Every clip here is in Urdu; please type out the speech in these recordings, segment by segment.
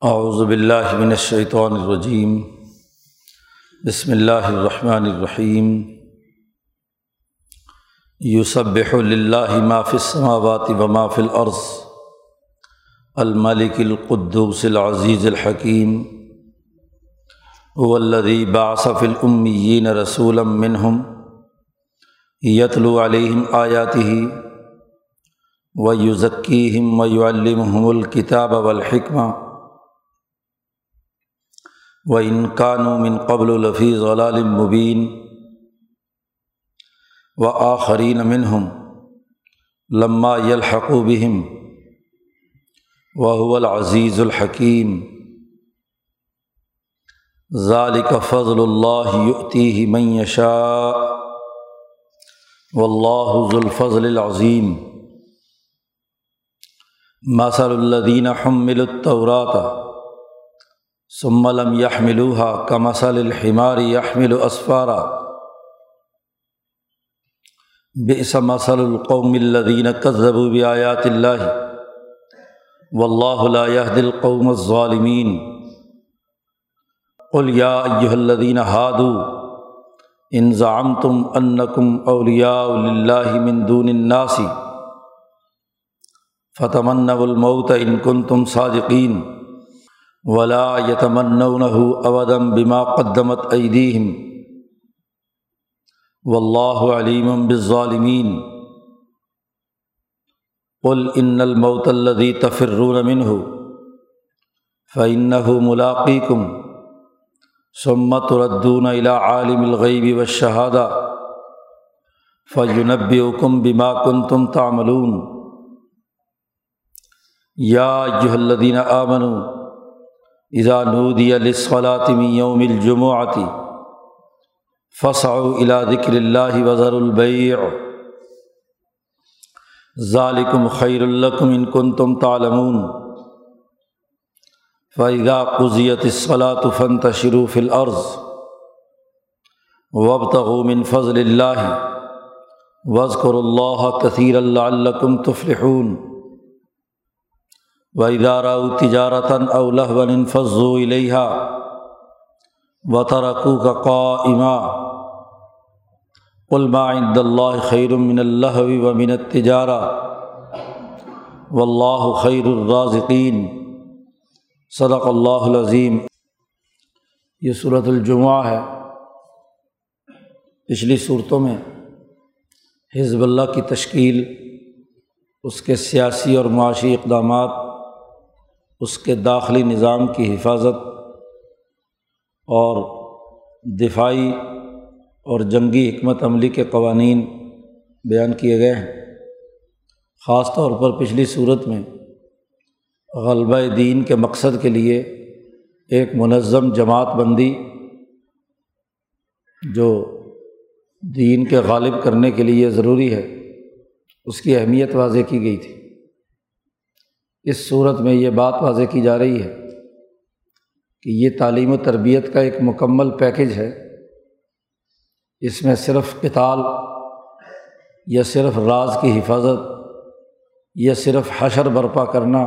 اعوذ باللہ من الشیطان الرجیم۔ بسم اللہ الرحمن الرحیم۔ یوسبح للہ ما فی السماوات و ما فی الارض۔ الملک القدوس العزیز الحکیم۔ هو الذی بعث فی الامیین رسولا منہم۔ یتلو علیہم آیاتہ۔ ویزکیہم ویعلمہم الکتاب والحکمہ۔ و انکان و من قبل الفیظ مبین و آخرین منہم لما یلحق بہم وهو العزیز الحکیم ذالک فضل اللہ یؤتیہ من یشاء واللہ ذو الفضل العظیم مثل الذین حملوا التوراۃ ثم لم يحملوها كمثل الحمار يحمل اسفارا بئس مثل القوم الذين كذبوا بآيات الله. والله لا يهدي القوم الظالمين. قل يا أيها الذين هادوا. إن زعمتم أنكم أولياء لله من دون الناس. فتمنوا الموت إن كنتم صادقين. ولا یتمن ابدم بما قدمت ایدیم و اللہ علیم بالظالمین قل ان الموت الذي تفرون منه فإنه ملاقيكم ثم تردون إلى عالم الغيب والشهادة فينبئكم بما كنتم تعملون. يا أيها الذين آمنوا اذا نودی علیہ من یوم الجمعۃ فصعوا الى ذکر اللہ وزر البیع ذالکم خیر الکم ان کنتم تعلمون. فاذا قضیت الصلاۃ فانتشروا في الارض وابتغوا من فضل اللہ واذکروا اللہ کثیرا لعلکم تفلحون. و ادارہ تجارتاً اولہ ون فضو الحا و ترقو کا قا اما علماء عند اللہ خیر من اللہ و من تجارہ و اللہ خیر الرازقین صدق اللہ العظیم۔ یہ صورت الجمعہ ہے۔ پچھلی صورتوں میں حزب اللہ کی تشکیل، اس کے سیاسی اور معاشی اقدامات اس کے داخلی نظام کی حفاظت اور دفاعی اور جنگی حکمت عملی کے قوانین بیان کیے گئے ہیں۔ خاص طور پر پچھلی صورت میں غلبہ دین کے مقصد کے لیے ایک منظم جماعت بندی جو دین کے غالب کرنے کے لیے ضروری ہے، اس کی اہمیت واضح کی گئی تھی۔ اس صورت میں یہ بات واضح کی جا رہی ہے کہ یہ تعلیم و تربیت کا ایک مکمل پیکج ہے۔ اس میں صرف کتال یا صرف راز کی حفاظت یا صرف حشر برپا کرنا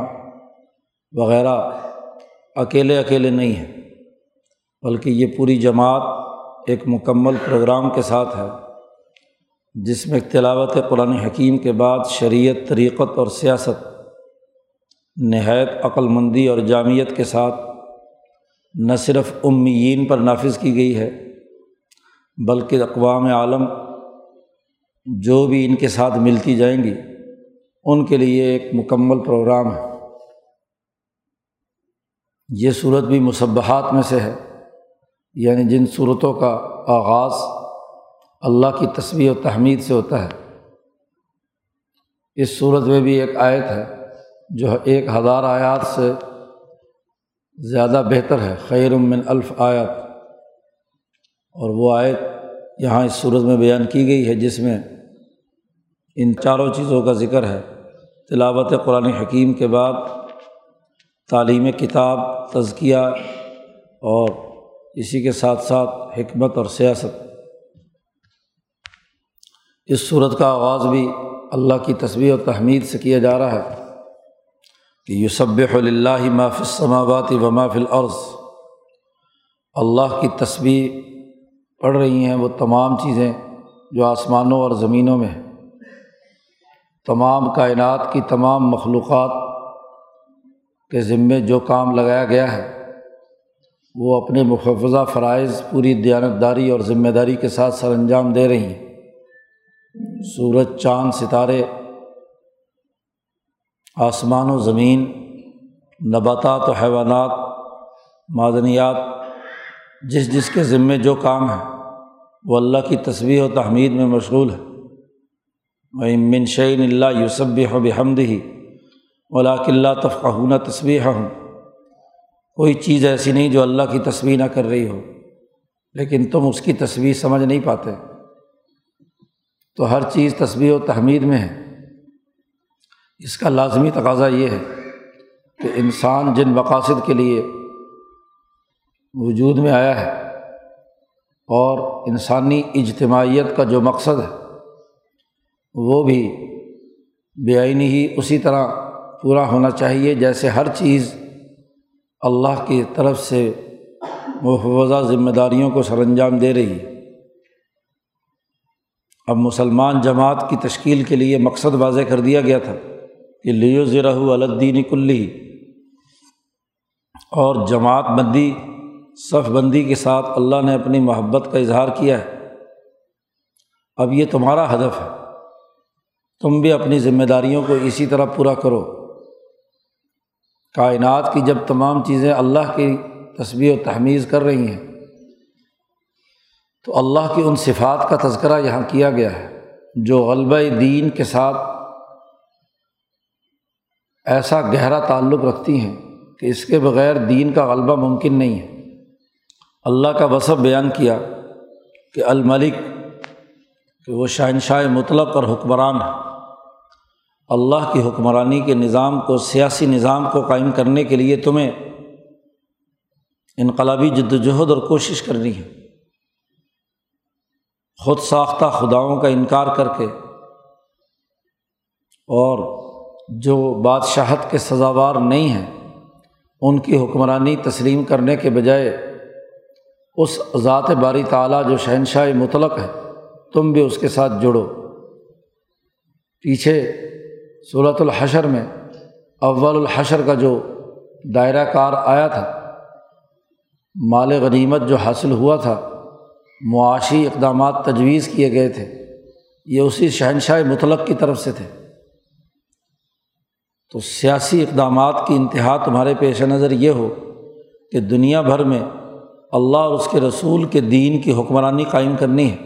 وغیرہ اکیلے اکیلے نہیں ہیں بلکہ یہ پوری جماعت ایک مکمل پروگرام کے ساتھ ہے، جس میں تلاوت قرآن حکیم کے بعد شریعت، طریقت اور سیاست نہایت عقلمندی اور جامعت کے ساتھ نہ صرف امیین پر نافذ کی گئی ہے، بلکہ اقوام عالم جو بھی ان کے ساتھ ملتی جائیں گی، ان کے لیے ایک مکمل پروگرام ہے۔ یہ صورت بھی مصبحات میں سے ہے یعنی جن صورتوں کا آغاز اللہ کی تصویر و تحمید سے ہوتا ہے۔ اس صورت میں بھی ایک آیت ہے۔ جو ایک ہزار آیات سے زیادہ بہتر ہے، خیر من الف آیات اور وہ آیت یہاں اس صورت میں بیان کی گئی ہے جس میں ان چاروں چیزوں کا ذکر ہے۔ تلاوت قرآن حکیم کے بعد تعلیم کتاب، تزکیہ اور اسی کے ساتھ ساتھ حکمت اور سیاست۔ اس صورت کا آغاز بھی اللہ کی تصویر و تحمید سے کیا جا رہا ہے۔ کہ یوسب اللہ ماف السماوات و ماف العرض اللہ کی تصویر پڑھ رہی ہیں وہ تمام چیزیں جو آسمانوں اور زمینوں میں ہیں۔ تمام کائنات کی تمام مخلوقات کے ذمے جو کام لگایا گیا ہے، وہ اپنے محفظہ فرائض، پوری دیانتداری اور ذمہ داری کے ساتھ سر انجام دے رہی ہیں۔ سورج، چاند، ستارے آسمان و زمین، نباتات و حیوانات، معدنیات، جس جس کے ذمے جو کام ہے، وہ اللہ کی تصویر و تحمید میں مشغول ہے۔ وہ من شعین اللہ یوسب و بحمد ہی ولاک اللہ تفقہ تصویر ہوں کوئی چیز ایسی نہیں جو اللہ کی تصویر نہ کر رہی ہو، لیکن تم اس کی تصویر سمجھ نہیں پاتے۔ تو ہر چیز تصویر و تحمید میں ہے۔ اس کا لازمی تقاضا یہ ہے کہ انسان جن مقاصد کے لیے وجود میں آیا ہے اور انسانی اجتماعیت کا جو مقصد ہے، وہ بھی بے آئینی ہی اسی طرح پورا ہونا چاہیے، جیسے ہر چیز اللہ کی طرف سے محفوظہ ذمہ داریوں کو سر انجام دے رہی ہے۔ اب مسلمان جماعت کی تشکیل کے لیے مقصد واضح کر دیا گیا تھا۔ کہ لیو ذرا الدین کلی اور جماعت بندی، صف بندی کے ساتھ اللہ نے اپنی محبت کا اظہار کیا ہے۔ اب یہ تمہارا ہدف ہے۔ تم بھی اپنی ذمہ داریوں کو اسی طرح پورا کرو۔ کائنات کی جب تمام چیزیں اللہ کی تصویر و تحمیز کر رہی ہیں، تو اللہ کی ان صفات کا تذکرہ یہاں کیا گیا ہے، جو غلبہ دین کے ساتھ ایسا گہرا تعلق رکھتی ہیں کہ اس کے بغیر دین کا غلبہ ممکن نہیں ہے۔ اللہ کا وصف بیان کیا کہ الملک کہ وہ شہنشاہ مطلق اور حکمران ہے۔ اللہ کی حکمرانی کے نظام کو، سیاسی نظام کو قائم کرنے کے لیے تمہیں انقلابی جد وجہد اور کوشش کرنی ہے۔ خود ساختہ خداؤں کا انکار کر کے اور جو بادشاہت کے سزاوار نہیں ہیں، ان کی حکمرانی تسلیم کرنے کے بجائے اس ذات باری تعلیٰ جو شہنشاہ مطلق ہے، تم بھی اس کے ساتھ جڑو۔ پیچھے صورت الحشر میں اول الحشر کا جو دائرہ کار آیا تھا، مال غنیمت جو حاصل ہوا تھا، معاشی اقدامات تجویز کیے گئے تھے، یہ اسی شہنشاہ مطلق کی طرف سے تھے۔ تو سیاسی اقدامات کی انتہا تمہارے پیش نظر یہ ہو کہ دنیا بھر میں اللہ اور اس کے رسول کے دین کی حکمرانی قائم کرنی ہے۔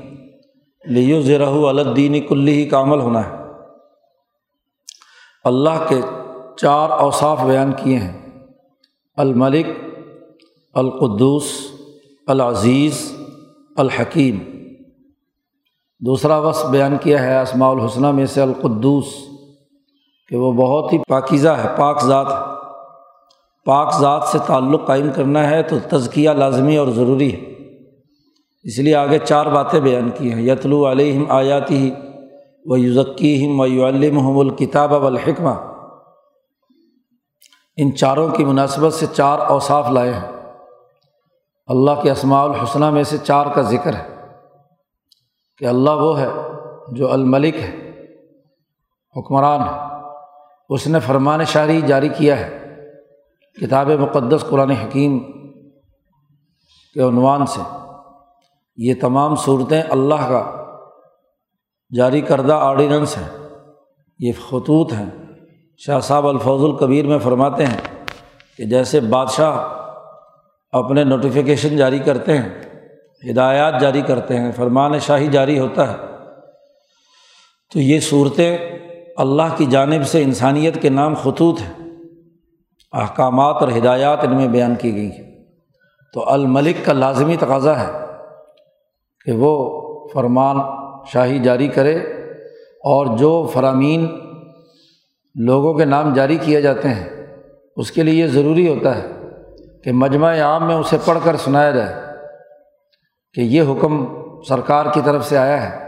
لیو زیرہ الدین کلی ہی کا عمل ہونا ہے۔ اللہ کے چار اوصاف بیان کیے ہیں۔ الملک، القدوس، العزیز، الحکیم۔ دوسرا وصف بیان کیا ہے اسماع الحسنہ میں سے القدوس۔ کہ وہ بہت ہی پاکیزہ ہے، پاک ذات ہے۔ پاک ذات سے تعلق قائم کرنا ہے تو تزکیہ لازمی اور ضروری ہے۔ اس لیے آگے چار باتیں بیان کی ہیں۔ یتلو علیہم آیاتی ہی و یوزکیم و یعلم الکتاب و الحکمہ ان چاروں کی مناسبت سے چار اوصاف لائے ہیں۔ اللہ کے اسماع الحسنہ میں سے چار کا ذکر ہے۔ کہ اللہ وہ ہے جو الملک ہے، حکمران ہے۔ اس نے فرمان شاعری جاری کیا ہے۔ کتاب مقدس قرآن حکیم کے عنوان سے۔ یہ تمام صورتیں اللہ کا جاری کردہ آرڈیننس ہیں۔ یہ خطوط ہیں۔ شاہ صاحب الفوظ القبیر میں فرماتے ہیں کہ جیسے بادشاہ اپنے نوٹیفیکیشن جاری کرتے ہیں، ہدایات جاری کرتے ہیں، فرمان شاہی جاری ہوتا ہے۔ تو یہ صورتیں اللہ کی جانب سے انسانیت کے نام خطوط ہیں۔ احکامات اور ہدایات ان میں بیان کی گئی ہیں۔ تو الملک کا لازمی تقاضا ہے کہ وہ فرمان شاہی جاری کرے اور جو فرامین لوگوں کے نام جاری کیے جاتے ہیں، اس کے لیے یہ ضروری ہوتا ہے کہ مجمع عام میں اسے پڑھ کر سنایا جائے کہ یہ حکم سرکار کی طرف سے آیا ہے۔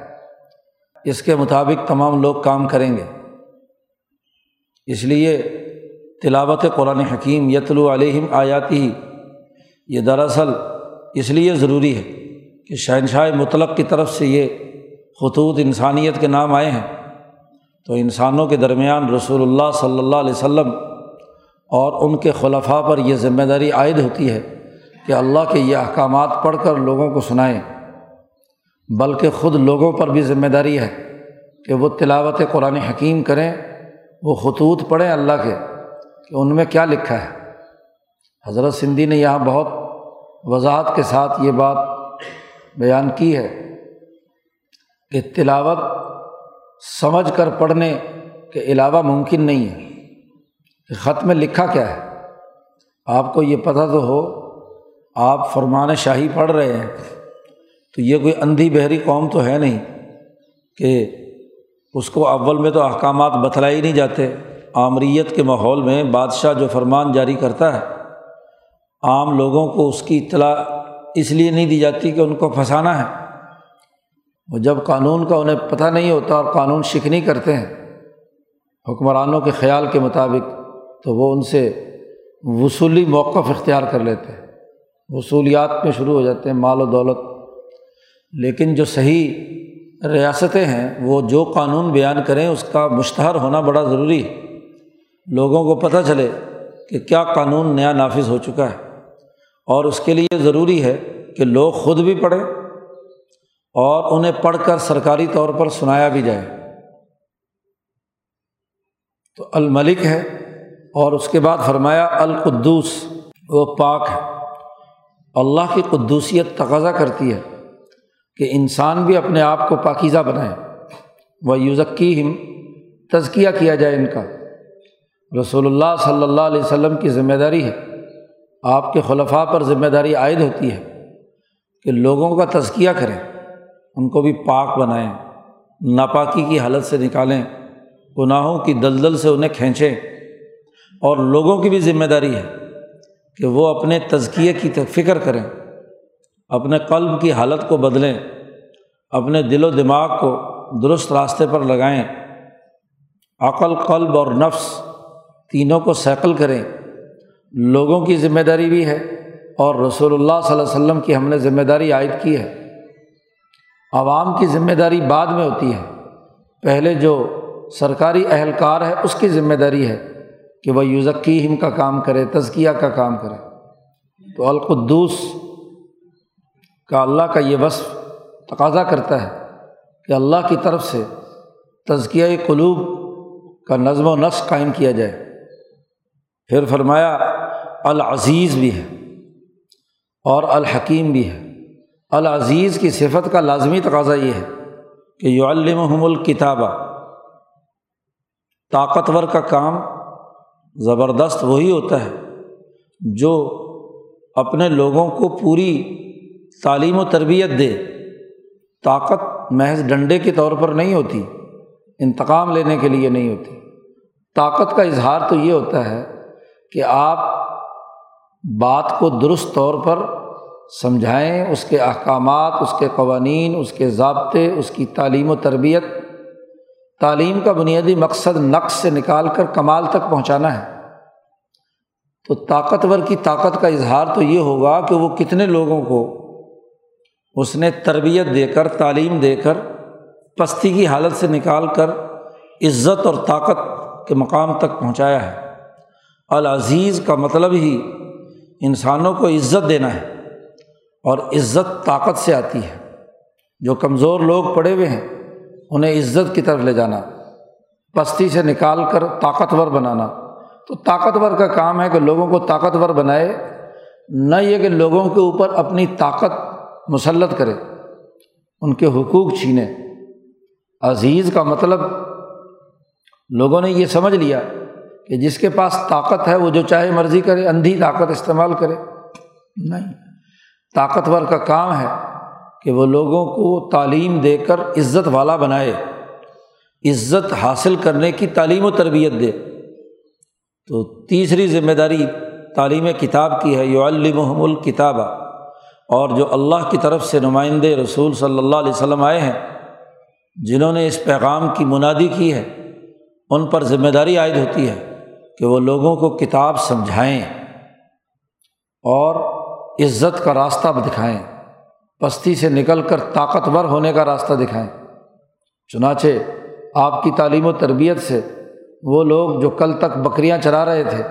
اس کے مطابق تمام لوگ کام کریں گے۔ اس لیے تلاوت قرآن حکیم یتلو علیہم آیاتی، یہ دراصل اس لیے ضروری ہے کہ شہنشاہ مطلق کی طرف سے یہ خطوط انسانیت کے نام آئے ہیں۔ تو انسانوں کے درمیان رسول اللہ صلی اللہ علیہ وسلم اور ان کے خلفاء پر یہ ذمہ داری عائد ہوتی ہے کہ اللہ کے یہ احکامات پڑھ کر لوگوں کو سنائیں۔ بلکہ خود لوگوں پر بھی ذمہ داری ہے کہ وہ تلاوت قرآن حکیم کریں وہ خطوط پڑھیں اللہ کے کہ ان میں کیا لکھا ہے۔ حضرت سندھی نے یہاں بہت وضاحت کے ساتھ یہ بات بیان کی ہے کہ تلاوت سمجھ کر پڑھنے کے علاوہ ممکن نہیں ہے۔ کہ خط میں لکھا کیا ہے۔ آپ کو یہ پتہ تو ہو، آپ فرمان شاہی پڑھ رہے ہیں، تو یہ کوئی اندھی بہری قوم تو ہے نہیں کہ اس کو اول میں تو احکامات بتلائے ہی نہیں جاتے۔ آمریت کے ماحول میں بادشاہ جو فرمان جاری کرتا ہے، عام لوگوں کو اس کی اطلاع اس لیے نہیں دی جاتی کہ ان کو پھنسانا ہے۔ وہ جب قانون کا انہیں پتہ نہیں ہوتا اور قانون شکنی کرتے ہیں، حکمرانوں کے خیال کے مطابق تو وہ ان سے وصولی موقف اختیار کر لیتے ہیں۔ وصولیات میں شروع ہو جاتے ہیں مال و دولت۔ لیکن جو صحیح ریاستیں ہیں، وہ جو قانون بیان کریں اس کا مشتہر ہونا بڑا ضروری ہے۔ لوگوں کو پتہ چلے کہ کیا قانون نیا نافذ ہو چکا ہے۔ اور اس کے لیے ضروری ہے کہ لوگ خود بھی پڑھیں اور انہیں پڑھ کر سرکاری طور پر سنایا بھی جائے۔ تو الملک ہے اور اس کے بعد فرمایا، القدوس، وہ پاک ہے۔ اللہ کی قدوسیت تقاضا کرتی ہے۔ کہ انسان بھی اپنے آپ کو پاکیزہ بنائے۔ وہ یوزکی ہم تزکیہ کیا جائے ان کا۔ رسول اللہ صلی اللہ علیہ وسلم کی ذمہ داری ہے۔ آپ کے خلفاء پر ذمہ داری عائد ہوتی ہے کہ لوگوں کا تزکیہ کریں، ان کو بھی پاک بنائیں، ناپاکی کی حالت سے نکالیں، گناہوں کی دلدل سے انہیں کھینچیں۔ اور لوگوں کی بھی ذمہ داری ہے کہ وہ اپنے تزکیے کی فکر کریں۔ اپنے قلب کی حالت کو بدلیں، اپنے دل و دماغ کو درست راستے پر لگائیں۔ عقل، قلب اور نفس تینوں کو سیکل کریں۔ لوگوں کی ذمہ داری بھی ہے اور رسول اللہ صلی اللہ علیہ وسلم کی ہم نے ذمہ داری عائد کی ہے۔ عوام کی ذمہ داری بعد میں ہوتی ہے۔ پہلے جو سرکاری اہلکار ہے، اس کی ذمہ داری ہے کہ وہ یوزکی ہم کا کام کرے، تزکیہ کا کام کرے۔ تو القدوس کا اللہ کا یہ وصف تقاضا کرتا ہے کہ اللہ کی طرف سے تزکیہ قلوب کا نظم و نقش قائم کیا جائے۔ پھر فرمایا، العزیز بھی ہے اور الحکیم بھی ہے۔ العزیز کی صفت کا لازمی تقاضا یہ ہے کہ یو المحم الکتابہ، طاقتور کا کام زبردست وہی ہوتا ہے جو اپنے لوگوں کو پوری تعلیم و تربیت دے، طاقت محض ڈنڈے کے طور پر نہیں ہوتی، انتقام لینے کے لیے نہیں ہوتی۔ طاقت کا اظہار تو یہ ہوتا ہے کہ آپ بات کو درست طور پر سمجھائیں، اس کے احکامات، اس کے قوانین، اس کے ضابطے، اس کی تعلیم و تربیت۔ تعلیم کا بنیادی مقصد نقص سے نکال کر کمال تک پہنچانا ہے۔ تو طاقتور کی طاقت کا اظہار تو یہ ہوگا کہ وہ کتنے لوگوں کو اس نے تربیت دے کر، تعلیم دے کر، پستی کی حالت سے نکال کر عزت اور طاقت کے مقام تک پہنچایا ہے۔ العزیز کا مطلب ہی انسانوں کو عزت دینا ہے اور عزت طاقت سے آتی ہے۔ جو کمزور لوگ پڑے ہوئے ہیں، انہیں عزت کی طرف لے جانا، پستی سے نکال کر طاقتور بنانا۔ تو طاقتور کا کام ہے کہ لوگوں کو طاقتور بنائے، نہ یہ کہ لوگوں کے اوپر اپنی طاقت مسلط کرے، ان کے حقوق چھینے۔ عزیز کا مطلب لوگوں نے یہ سمجھ لیا کہ جس کے پاس طاقت ہے، وہ جو چاہے مرضی کرے، اندھی طاقت استعمال کرے۔ نہیں، طاقتور کا کام ہے کہ وہ لوگوں کو تعلیم دے کر عزت والا بنائے۔ عزت حاصل کرنے کی تعلیم و تربیت دے۔ تو تیسری ذمہ داری تعلیم کتاب کی ہے یو المحم الکتابہ اور جو اللہ کی طرف سے نمائندے رسول صلی اللہ علیہ وسلم آئے ہیں، جنہوں نے اس پیغام کی منادی کی ہے، ان پر ذمہ داری عائد ہوتی ہے کہ وہ لوگوں کو کتاب سمجھائیں اور عزت کا راستہ دکھائیں، پستی سے نکل کر طاقتور ہونے کا راستہ دکھائیں۔ چنانچہ آپ کی تعلیم و تربیت سے وہ لوگ جو کل تک بکریاں چرا رہے تھے،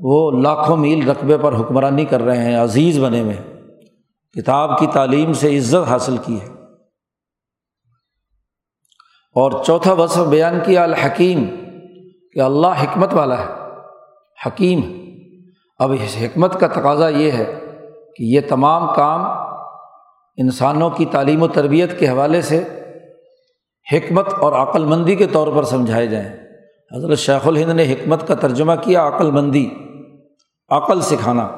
وہ لاکھوں میل رقبے پر حکمرانی کر رہے ہیں، عزیز بنے ہوئے کتاب کی تعلیم سے عزت حاصل کی ہے۔ اور چوتھا وصف بیان کیا، الحکیم، کہ اللہ حکمت والا ہے۔ حکیم۔ اب اس حکمت کا تقاضا یہ ہے کہ یہ تمام کام انسانوں کی تعلیم و تربیت کے حوالے سے حکمت اور عقل مندی کے طور پر سمجھائے جائیں۔ حضرت شیخ الہند نے حکمت کا ترجمہ کیا عقل مندی عقل سکھانا۔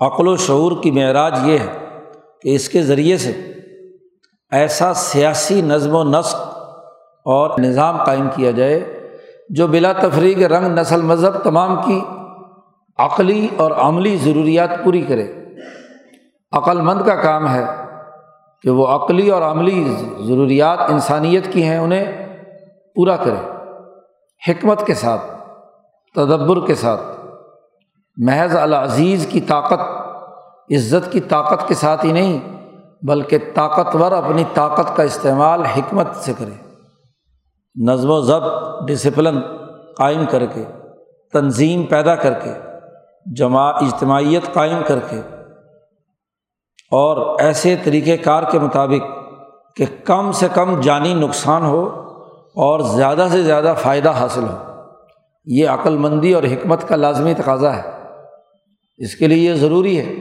عقل و شعور کی معراج یہ ہے کہ اس کے ذریعے سے ایسا سیاسی نظم و نسق اور نظام قائم کیا جائے جو بلا تفریح رنگ نسل مذہب تمام کی عقلی اور عملی ضروریات پوری کرے۔ عقل مند کا کام ہے کہ وہ عقلی اور عملی ضروریات انسانیت کی ہیں انہیں پورا کرے۔ حکمت کے ساتھ، تدبر کے ساتھ۔ محض العزیز کی طاقت، عزت کی طاقت کے ساتھ ہی نہیں، بلکہ طاقتور اپنی طاقت کا استعمال حکمت سے کرے۔ نظم و ضبط ڈسپلن قائم کر کے، تنظیم پیدا کر کے جمع اجتماعیت قائم کر کے۔ اور ایسے طریقۂ کار کے مطابق کہ کم سے کم جانی نقصان ہو اور زیادہ سے زیادہ فائدہ حاصل ہو۔ یہ عقل مندی اور حکمت کا لازمی تقاضا ہے۔ اس کے لیے یہ ضروری ہے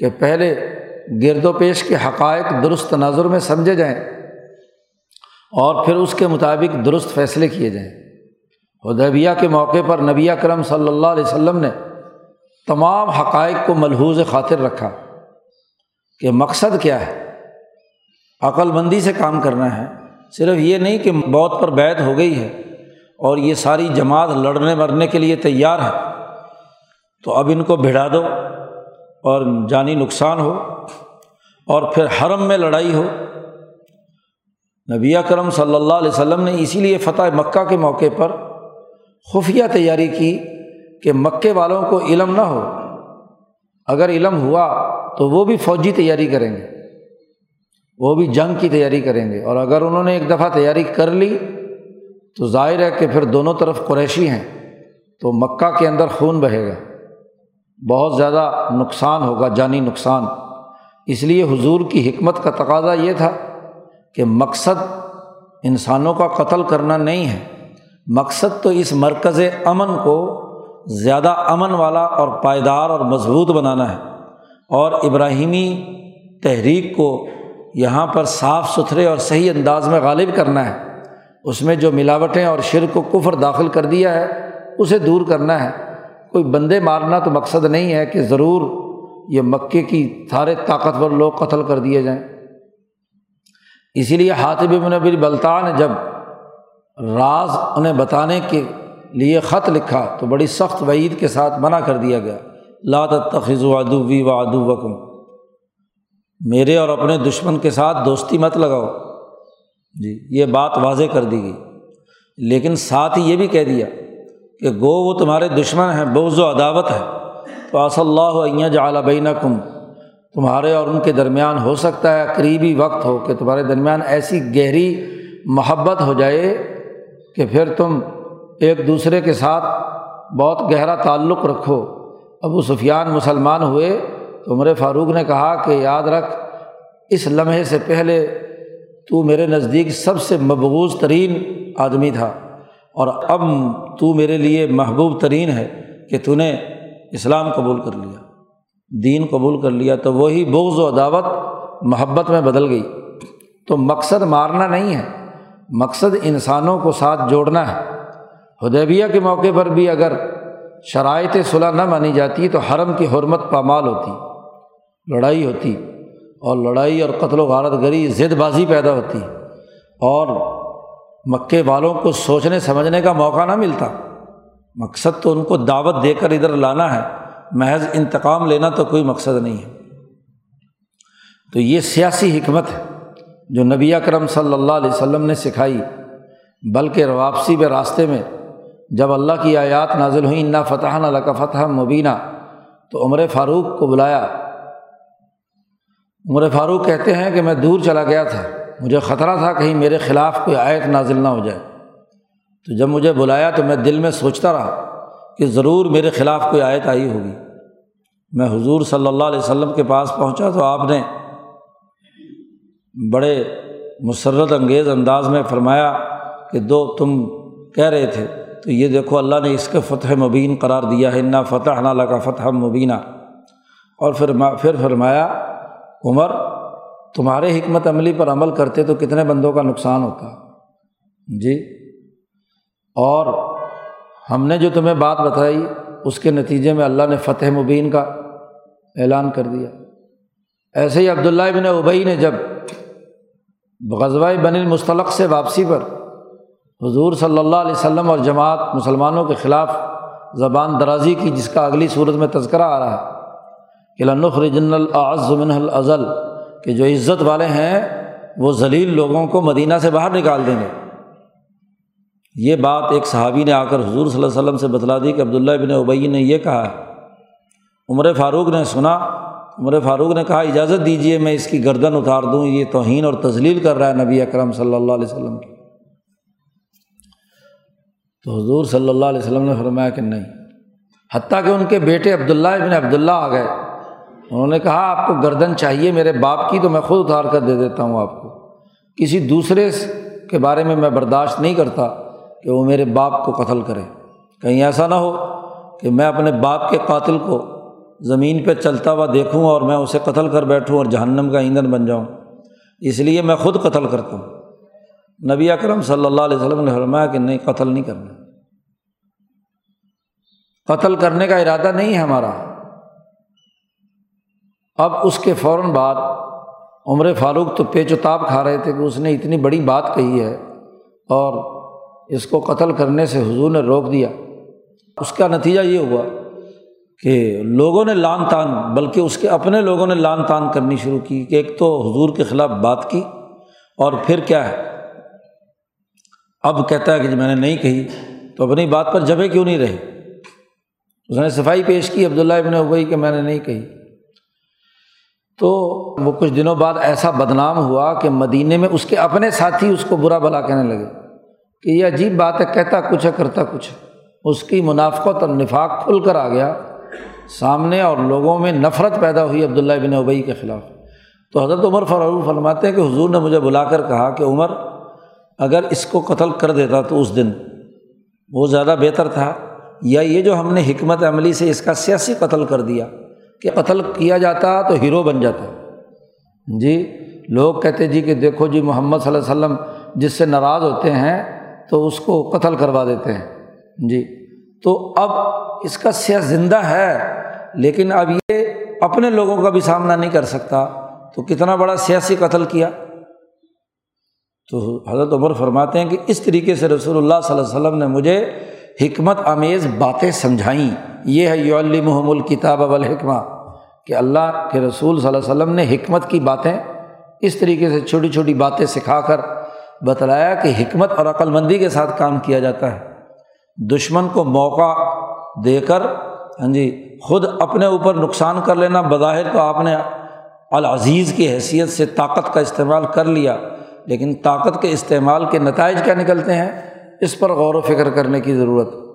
کہ پہلے گرد و پیش کے حقائق درست تناظر میں سمجھے جائیں اور پھر اس کے مطابق درست فیصلے کیے جائیں۔ ادیبیہ کے موقع پر نبی کرم صلی اللہ علیہ وسلم نے تمام حقائق کو ملحوظ خاطر رکھا کہ مقصد کیا ہے۔ عقل مندی سے کام کرنا ہے۔ صرف یہ نہیں کہ موت پر بیت ہو گئی ہے اور یہ ساری جماعت لڑنے مرنے کے لیے تیار ہے۔ تو اب ان کو بھڑا دو اور جانی نقصان ہو اور پھر حرم میں لڑائی ہو۔ نبی کرم صلی اللہ علیہ وسلم نے اسی لیے فتح مکہ کے موقع پر خفیہ تیاری کی کہ مکے والوں کو علم نہ ہو۔ اگر علم ہوا تو وہ بھی فوجی تیاری کریں گے۔ وہ بھی جنگ کی تیاری کریں گے۔ اور اگر انہوں نے ایک دفعہ تیاری کر لی تو ظاہر ہے کہ پھر دونوں طرف قریشی ہیں تو مکہ کے اندر خون بہے گا۔ بہت زیادہ نقصان ہوگا، جانی نقصان۔ اس لیے حضور کی حکمت کا تقاضا یہ تھا کہ مقصد انسانوں کا قتل کرنا نہیں ہے۔ مقصد تو اس مرکز امن کو زیادہ امن والا اور پائیدار اور مضبوط بنانا ہے۔ اور ابراہیمی تحریک کو یہاں پر صاف ستھرے اور صحیح انداز میں غالب کرنا ہے۔ اس میں جو ملاوٹیں اور شرک و کفر داخل کر دیا ہے، اسے دور کرنا ہے۔ کوئی بندے مارنا تو مقصد نہیں ہے کہ ضرور یہ مکے کی سارے طاقتور لوگ قتل کر دیے جائیں۔ اسی لیے حاطب نبی بلتا نے جب راز انہیں بتانے کے لیے خط لکھا تو بڑی سخت وعید کے ساتھ منع کر دیا گیا۔ لات تخذ وادو وی وادو وکم میرے اور اپنے دشمن کے ساتھ دوستی مت لگاؤ۔ جی یہ بات واضح کر دی گئی۔ لیکن ساتھ ہی یہ بھی کہہ دیا کہ گو وہ تمہارے دشمن ہیں بوز و عداوت ہے۔ تو ص اللہ جعلی بین کم تمہارے اور ان کے درمیان ہو سکتا ہے قریبی وقت ہو کہ تمہارے درمیان ایسی گہری محبت ہو جائے کہ پھر تم ایک دوسرے کے ساتھ بہت گہرا تعلق رکھو۔ ابو سفیان مسلمان ہوئے تو عمر فاروق نے کہا کہ یاد رکھ، اس لمحے سے پہلے تو میرے نزدیک سب سے مقبوض ترین آدمی تھا۔ اور اب تو میرے لیے محبوب ترین ہے کہ تو نے اسلام قبول کر لیا، دین قبول کر لیا، تو وہی بغض و دعوت محبت میں بدل گئی۔ تو مقصد مارنا نہیں ہے، مقصد انسانوں کو ساتھ جوڑنا ہے۔ ہدیبیہ کے موقع پر بھی اگر شرائط صلاح نہ مانی جاتی تو حرم کی حرمت پامال ہوتی، لڑائی ہوتی اور لڑائی اور قتل و غارت گری، زد بازی پیدا ہوتی۔ اور مکے والوں کو سوچنے سمجھنے کا موقع نہ ملتا۔ مقصد تو ان کو دعوت دے کر ادھر لانا ہے، محض انتقام لینا تو کوئی مقصد نہیں ہے۔ تو یہ سیاسی حکمت ہے جو نبی اکرم صلی اللہ علیہ وسلم نے سکھائی، بلکہ واپسی میں راستے میں جب اللہ کی آیات نازل ہوئیں، انا فتح نہ فتح مبینہ تو عمر فاروق کو بلایا۔ عمر فاروق کہتے ہیں کہ میں دور چلا گیا تھا۔ مجھے خطرہ تھا کہیں میرے خلاف کوئی آیت نازل نہ ہو جائے۔ تو جب مجھے بلایا تو میں دل میں سوچتا رہا کہ ضرور میرے خلاف کوئی آیت آئی ہوگی۔ میں حضور صلی اللہ علیہ وسلم کے پاس پہنچا تو آپ نے بڑے مسرت انگیز انداز میں فرمایا کہ دو تم کہہ رہے تھے۔ تو یہ دیکھو اللہ نے اس کے فتح مبین قرار دیا ہے۔ نا فتح نہ کا فتح مبینہ اور پھر پھر فرمایا، عمر تمہارے حکمت عملی پر عمل کرتے تو کتنے بندوں کا نقصان ہوتا؟ جی۔ اور ہم نے جو تمہیں بات بتائی، اس کے نتیجے میں اللہ نے فتح مبین کا اعلان کر دیا۔ ایسے ہی عبداللہ بن ابئی نے جب غزوہ بن المستلق سے واپسی پر حضور صلی اللہ علیہ وسلم اور جماعت مسلمانوں کے خلاف زبان درازی کی، جس کا اگلی صورت میں تذکرہ آ رہا ہے، کہ لنخر جن العظمن الازل کہ جو عزت والے ہیں وہ ذلیل لوگوں کو مدینہ سے باہر نکال دیں گے۔ یہ بات ایک صحابی نے آ کر حضور صلی اللہ علیہ وسلم سے بتلا دی کہ عبداللہ بن ابئی نے یہ کہا ہے۔ عمر فاروق نے سنا، عمر فاروق نے کہا، اجازت دیجیے میں اس کی گردن اتار دوں، یہ توہین اور تزلیل کر رہا ہے نبی اکرم صلی اللہ علیہ وسلم کی۔ تو حضور صلی اللہ علیہ وسلم نے فرمایا کہ نہیں، حتیٰ کہ ان کے بیٹے عبداللہ ابن عبداللہ آ گئے۔ انہوں نے کہا، آپ کو گردن چاہیے میرے باپ کی تو میں خود اتار کر دے دیتا ہوں آپ کو۔ کسی دوسرے کے بارے میں میں برداشت نہیں کرتا کہ وہ میرے باپ کو قتل کرے۔ کہیں ایسا نہ ہو کہ میں اپنے باپ کے قاتل کو زمین پہ چلتا ہوا دیکھوں اور میں اسے قتل کر بیٹھوں اور جہنم کا ایندھن بن جاؤں۔ اس لیے میں خود قتل کرتا ہوں۔ نبی اکرم صلی اللہ علیہ وسلم نے فرمایا کہ نہیں، قتل نہیں کرنا۔ قتل کرنے کا ارادہ نہیں ہے ہمارا۔ اب اس کے فوراً بعد عمر فاروق تو پیچ و تاب کھا رہے تھے کہ اس نے اتنی بڑی بات کہی ہے اور اس کو قتل کرنے سے حضور نے روک دیا۔ اس کا نتیجہ یہ ہوا کہ لوگوں نے لان تان، بلکہ اس کے اپنے لوگوں نے لان تان کرنی شروع کی کہ ایک تو حضور کے خلاف بات کی اور پھر کیا ہے؟ اب کہتا ہے کہ جی میں نے نہیں کہی، تو اپنی بات پر جبے کیوں نہیں رہے اس نے صفائی پیش کی، عبداللہ ابن ابئی کہ میں نے نہیں کہی۔ تو وہ کچھ دنوں بعد ایسا بدنام ہوا کہ مدینے میں اس کے اپنے ساتھی اس کو برا بلا کہنے لگے کہ یہ عجیب بات ہے، کہتا کچھ ہے، کرتا کچھ اس کی منافقت اور نفاق کھل کر آ گیا۔ سامنے اور لوگوں میں نفرت پیدا ہوئی عبداللہ بن ابئی کے خلاف۔ تو حضرت عمر فروغ فرماتے ہیں کہ حضور نے مجھے بلا کر کہا کہ عمر، اگر اس کو قتل کر دیتا تو اس دن وہ زیادہ بہتر تھا۔ یا یہ جو ہم نے حکمت عملی سے اس کا سیاسی قتل کر دیا۔ کہ قتل کیا جاتا تو ہیرو بن جاتا۔ جی لوگ کہتے جی کہ دیکھو جی محمد صلی اللہ علیہ وسلم جس سے ناراض ہوتے ہیں تو اس کو قتل کروا دیتے ہیں۔ جی تو اب اس کا سیاح زندہ ہے، لیکن اب یہ اپنے لوگوں کا بھی سامنا نہیں کر سکتا۔ تو کتنا بڑا سیاسی قتل کیا۔ تو حضرت عمر فرماتے ہیں کہ اس طریقے سے رسول اللہ صلی اللہ علیہ وسلم نے مجھے حکمت آمیز باتیں سمجھائیں۔ یہ ہے یو الکتاب الکتاب الحکمہ کہ اللہ کے رسول صلی اللہ علیہ وسلم نے حکمت کی باتیں اس طریقے سے چھوٹی چھوٹی باتیں سکھا کر بتلایا کہ حکمت اور عقلمندی کے ساتھ کام کیا جاتا ہے۔ دشمن کو موقع دے کر ہاں جی خود اپنے اوپر نقصان کر لینا بظاہر تو آپ نے العزیز کی حیثیت سے طاقت کا استعمال کر لیا، لیکن طاقت کے استعمال کے نتائج کیا نکلتے ہیں؟ اس پر غور و فکر کرنے کی ضرورت۔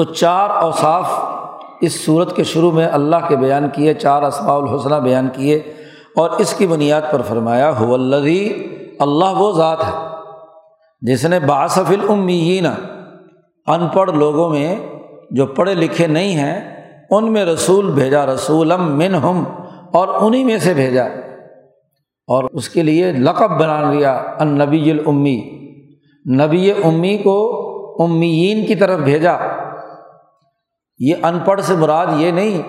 تو چار اوصاف اس صورت کے شروع میں اللہ کے بیان کیے، چار اسماع الحسنہ بیان کیے اور اس کی بنیاد پر فرمایا الدی اللہ وہ ذات ہے جس نے باصف العمین ان پڑھ لوگوں میں جو پڑھے لکھے نہیں ہیں، ان میں رسول بھیجا رسول من ہم اور انہیں میں سے بھیجا اور اس کے لیے لقب بنا لیا ان نبی المی نبی امی کو امیین کی طرف بھیجا۔ یہ ان پڑھ سے مراد یہ نہیں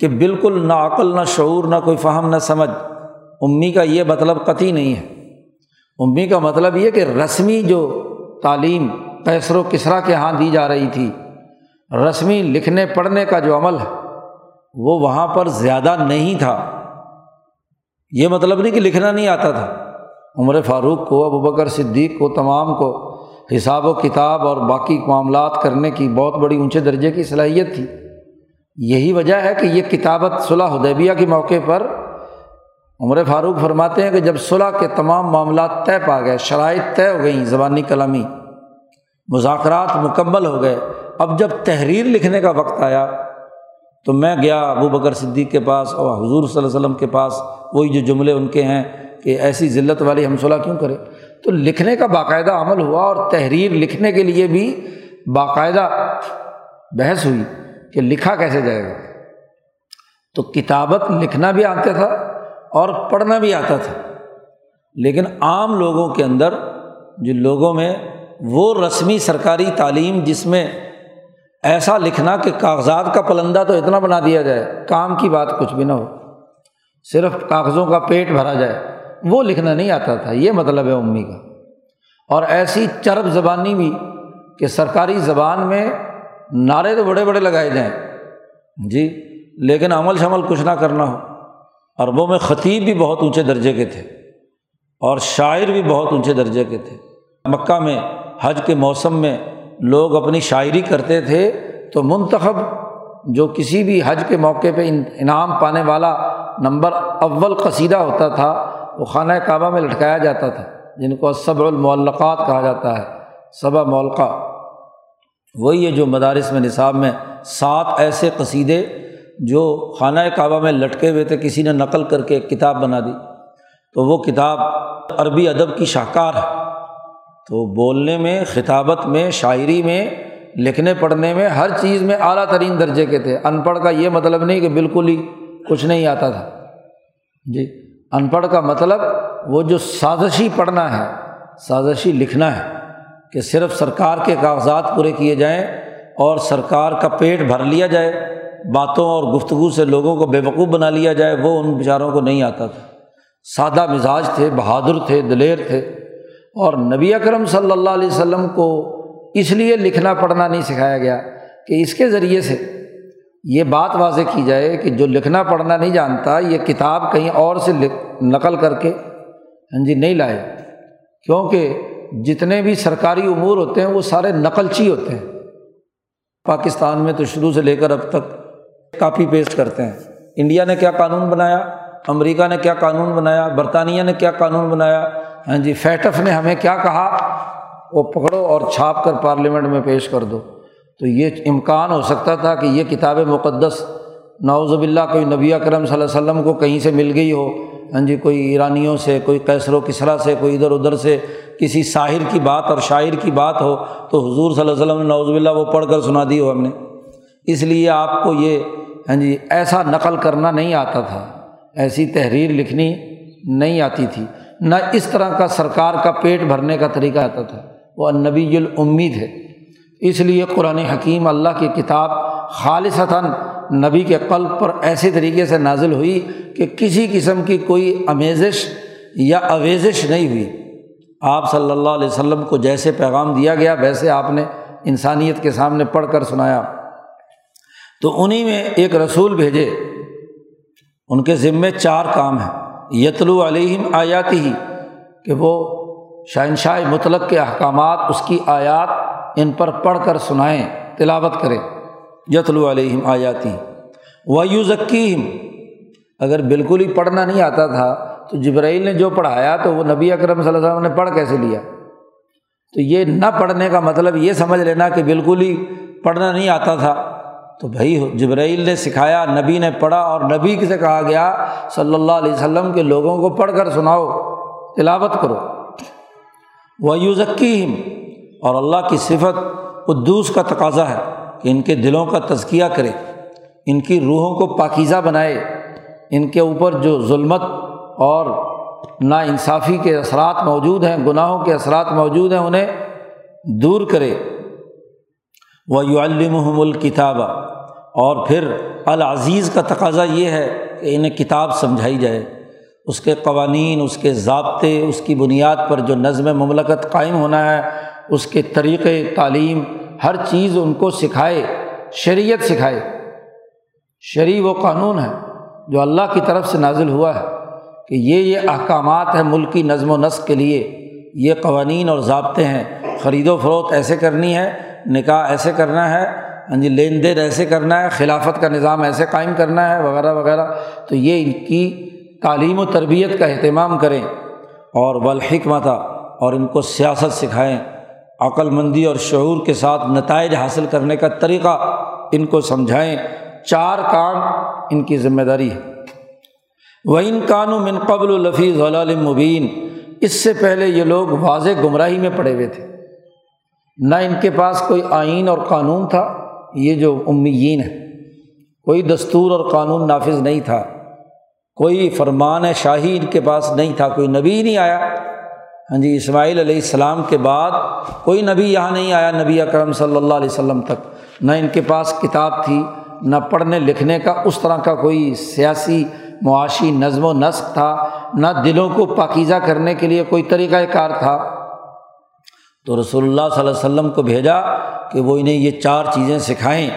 کہ بالکل نہ عقل، نہ شعور، نہ کوئی فہم، نہ سمجھ۔ امی کا یہ مطلب قطعی نہیں ہے۔ امی کا مطلب یہ کہ رسمی جو تعلیم کیسر و کسرا کے یہاں دی جا رہی تھی، رسمی لکھنے، پڑھنے کا جو عمل ہے، وہ وہاں پر زیادہ نہیں تھا۔ یہ مطلب نہیں کہ لکھنا نہیں آتا تھا۔ عمر فاروق کو، ابو بکر صدیق کو، تمام کو حساب و کتاب اور باقی معاملات کرنے کی بہت بڑی اونچے درجے کی صلاحیت تھی۔ یہی وجہ ہے کہ یہ کتابت صلاح حدیبیہ کے موقع پر عمر فاروق فرماتے ہیں کہ جب صلاح کے تمام معاملات طے پا گئے، شرائط طے ہو گئیں، زبانی کلامی مذاکرات مکمل ہو گئے۔ اب جب تحریر لکھنے کا وقت آیا تو میں گیا ابو بکر صدیق کے پاس اور حضور صلی اللہ علیہ وسلم کے پاس، وہی جو جملے ان کے ہیں کہ ایسی ذلت والی ہم صلاح کیوں کریں؟ تو لکھنے کا باقاعدہ عمل ہوا اور تحریر لکھنے کے لیے بھی باقاعدہ بحث ہوئی کہ لکھا کیسے جائے گا۔ تو کتابت لکھنا بھی آتا تھا اور پڑھنا بھی آتا تھا۔ لیکن عام لوگوں کے اندر، جن لوگوں میں وہ رسمی سرکاری تعلیم جس میں ایسا لکھنا کہ کاغذات کا پلندہ تو اتنا بنا دیا جائے، کام کی بات کچھ بھی نہ ہو، صرف کاغذوں کا پیٹ بھرا جائے۔ وہ لکھنا نہیں آتا تھا، یہ مطلب ہے امی کا۔ اور ایسی چرب زبانی بھی کہ سرکاری زبان میں نعرے تو بڑے بڑے لگائے جائیں۔ جی لیکن عمل شمل کچھ نہ کرنا ہو۔ عربوں میں خطیب بھی بہت اونچے درجے کے تھے اور شاعر بھی بہت اونچے درجے کے تھے۔ مکہ میں، حج کے موسم میں لوگ اپنی شاعری کرتے تھے تو منتخب جو کسی بھی حج کے موقع پہ انعام پانے والا نمبر اول قصیدہ ہوتا تھا وہ خانہ کعبہ میں لٹکایا جاتا تھا، جن کو صبر المعلقات کہا جاتا ہے صبا مولقہ وہی ہے جو مدارس میں نصاب میں سات ایسے قصیدے جو خانہ کعبہ میں لٹکے ہوئے تھے، کسی نے نقل کر کے ایک کتاب بنا دی۔ تو وہ کتاب عربی ادب کی شاہکار ہے۔ تو بولنے میں، خطابت میں، شاعری میں، لکھنے پڑھنے میں، ہر چیز میں اعلیٰ ترین درجے کے تھے۔ ان پڑھ کا یہ مطلب نہیں کہ بالکل ہی کچھ نہیں آتا تھا۔ جی۔ ان پڑھ کا مطلب وہ جو سازشی پڑھنا ہے، سازشی لکھنا ہے کہ صرف سرکار کے کاغذات پورے کیے جائیں اور سرکار کا پیٹ بھر لیا جائے، باتوں اور گفتگو سے لوگوں کو بے وقوف بنا لیا جائے، وہ ان بیچاروں کو نہیں آتا تھا۔ سادہ مزاج تھے، بہادر تھے، دلیر تھے۔ اور نبی اکرم صلی اللہ علیہ وسلم کو اس لیے لکھنا پڑھنا نہیں سکھایا گیا کہ اس کے ذریعے سے یہ بات واضح کی جائے کہ جو لکھنا پڑھنا نہیں جانتا، یہ کتاب کہیں اور سے نقل کر کے ہاں جی نہیں لائے۔ کیونکہ جتنے بھی سرکاری امور ہوتے ہیں، وہ سارے نقلچی ہوتے ہیں۔ پاکستان میں تو شروع سے لے کر اب تک کاپی پیسٹ کرتے ہیں۔ انڈیا نے کیا قانون بنایا؟ امریکہ نے کیا قانون بنایا؟ برطانیہ نے کیا قانون بنایا؟ ہاں جی فیٹف نے ہمیں کیا کہا؟ وہ پکڑو اور چھاپ کر پارلیمنٹ میں پیش کر دو۔ تو یہ امکان ہو سکتا تھا کہ یہ کتاب مقدس نوزب اللہ کوئی نبی اکرم صلی اللہ علیہ وسلم کو کہیں سے مل گئی ہو۔ ہاں جی کوئی ایرانیوں سے، کوئی کیسر و کسرا سے، کوئی ادھر ادھر سے کسی ساحر کی بات اور شاعر کی بات ہو تو حضور صلی اللہ علیہ وسلم نوزب اللہ وہ پڑھ کر سنا دی ہو ہم نے۔ اس لیے آپ کو یہ ہاں جی ایسا نقل کرنا نہیں آتا تھا۔ ایسی تحریر لکھنی نہیں آتی تھا نہ اس طرح کا سرکار کا پیٹ بھرنے کا طریقہ آتا تھا۔ وہ نبی الامید ہے۔ اس لیے قرآن حکیم اللہ کی کتاب خالصتاً نبی کے قلب پر ایسے طریقے سے نازل ہوئی کہ کسی قسم کی کوئی امیزش یا اویزش نہیں ہوئی۔ آپ صلی اللہ علیہ وسلم کو جیسے پیغام دیا گیا، ویسے آپ نے انسانیت کے سامنے پڑھ کر سنایا۔ تو انہیں میں ایک رسول بھیجے۔ ان کے ذمے چار کام ہیں۔ یتلو علیہم آیاتی ہی کہ وہ شہنشاہ مطلق کے احکامات، اس کی آیات ان پر پڑھ کر سنائیں، تلاوت کریں۔ یتلو علیہم آیاتی۔ و یو ذکیم اگر بالکل ہی پڑھنا نہیں آتا تھا، تو جبرائیل نے جو پڑھایا تو وہ نبی اکرم صلی اللہ علیہ وسلم نے پڑھ کیسے لیا؟ تو یہ نہ پڑھنے کا مطلب یہ سمجھ لینا کہ بالکل ہی پڑھنا نہیں آتا تھا۔ تو بھائی، جبرائیل نے سکھایا، نبی نے پڑھا اور نبی سے کہا گیا، صلی اللہ علیہ وسلم کے لوگوں کو پڑھ کر سناؤ، تلاوت کرو۔ وہ یو اور اللہ کی صفت قدوس کا تقاضا ہے کہ ان کے دلوں کا تزکیہ کرے، ان کی روحوں کو پاکیزہ بنائے، ان کے اوپر جو ظلمت اور نا انصافی کے اثرات موجود ہیں، گناہوں کے اثرات موجود ہیں، انہیں دور کرے۔ وہ یو المحم الکتابہ اور پھر العزیز کا تقاضا یہ ہے کہ انہیں کتاب سمجھائی جائے۔ اس کے قوانین، اس کے ضابطے، اس کی بنیاد پر جو نظم مملکت قائم ہونا ہے اس کے طریقے، تعلیم، ہر چیز ان کو سکھائے، شریعت سکھائے۔ شرع و قانون ہے جو اللہ کی طرف سے نازل ہوا ہے کہ یہ یہ احکامات ہیں ملکی نظم و نسق کے لیے۔ یہ قوانین اور ضابطے ہیں۔ خرید و فروخت ایسے کرنی ہے، نکاح ایسے کرنا ہے ہاں جی لین دین ایسے کرنا ہے، خلافت کا نظام ایسے قائم کرنا ہے، وغیرہ وغیرہ۔ تو یہ ان کی تعلیم و تربیت کا اہتمام کریں اور بالحکمت اور ان کو سیاست سکھائیں۔ عقل مندی اور شعور کے ساتھ نتائج حاصل کرنے کا طریقہ ان کو سمجھائیں، چار کام ان کی ذمہ داری ہے۔ وہ ان کانو من قبل الفیظ مبین، اس سے پہلے یہ لوگ واضح گمراہی میں پڑے ہوئے تھے۔ نہ ان کے پاس کوئی آئین اور قانون تھا، یہ جو امیین ہے۔ کوئی دستور اور قانون نافذ نہیں تھا۔ کوئی فرمان شاہی ان کے پاس نہیں تھا، کوئی نبی نہیں آیا۔ ہاں جی اسماعیل علیہ السلام کے بعد کوئی نبی یہاں نہیں آیا نبی اکرم صلی اللہ علیہ وسلم تک۔ نہ ان کے پاس کتاب تھی، نہ پڑھنے لکھنے کا، اس طرح کا کوئی سیاسی معاشی نظم و نسق تھا، نہ دلوں کو پاکیزہ کرنے کے لیے کوئی طریقۂ کار تھا۔ تو رسول اللہ صلی اللہ علیہ وسلم کو بھیجا کہ وہ انہیں یہ چار چیزیں سکھائیں۔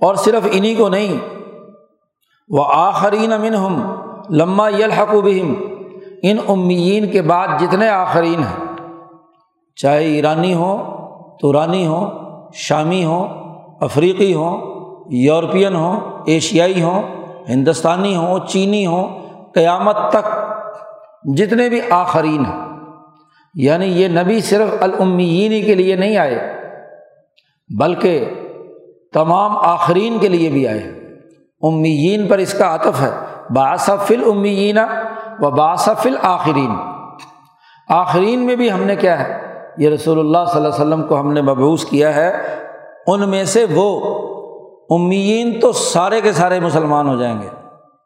اور صرف انہیں کو نہیں وہ آخرین امن ہم لمہ یلحق بہم۔ ان امین کے بعد جتنے آخرین ہیں، چاہے ایرانی ہوں، تورانی ہوں، شامی ہوں، افریقی ہوں، یورپین ہوں، ایشیائی ہوں، ہندوستانی ہوں، چینی ہوں، قیامت تک جتنے بھی آخرین ہیں یعنی یہ نبی صرف العمین کے لیے نہیں آئے، بلکہ تمام آخرین کے لیے بھی آئے۔ امیین پر اس کا عطف ہے۔ باصف امیین و باصف الآخرین آخرین میں بھی ہم نے کیا ہے؟ یہ رسول اللہ صلی اللہ علیہ وسلم کو ہم نے مبوس کیا ہے۔ ان میں سے وہ امیین تو سارے کے سارے مسلمان ہو جائیں گے۔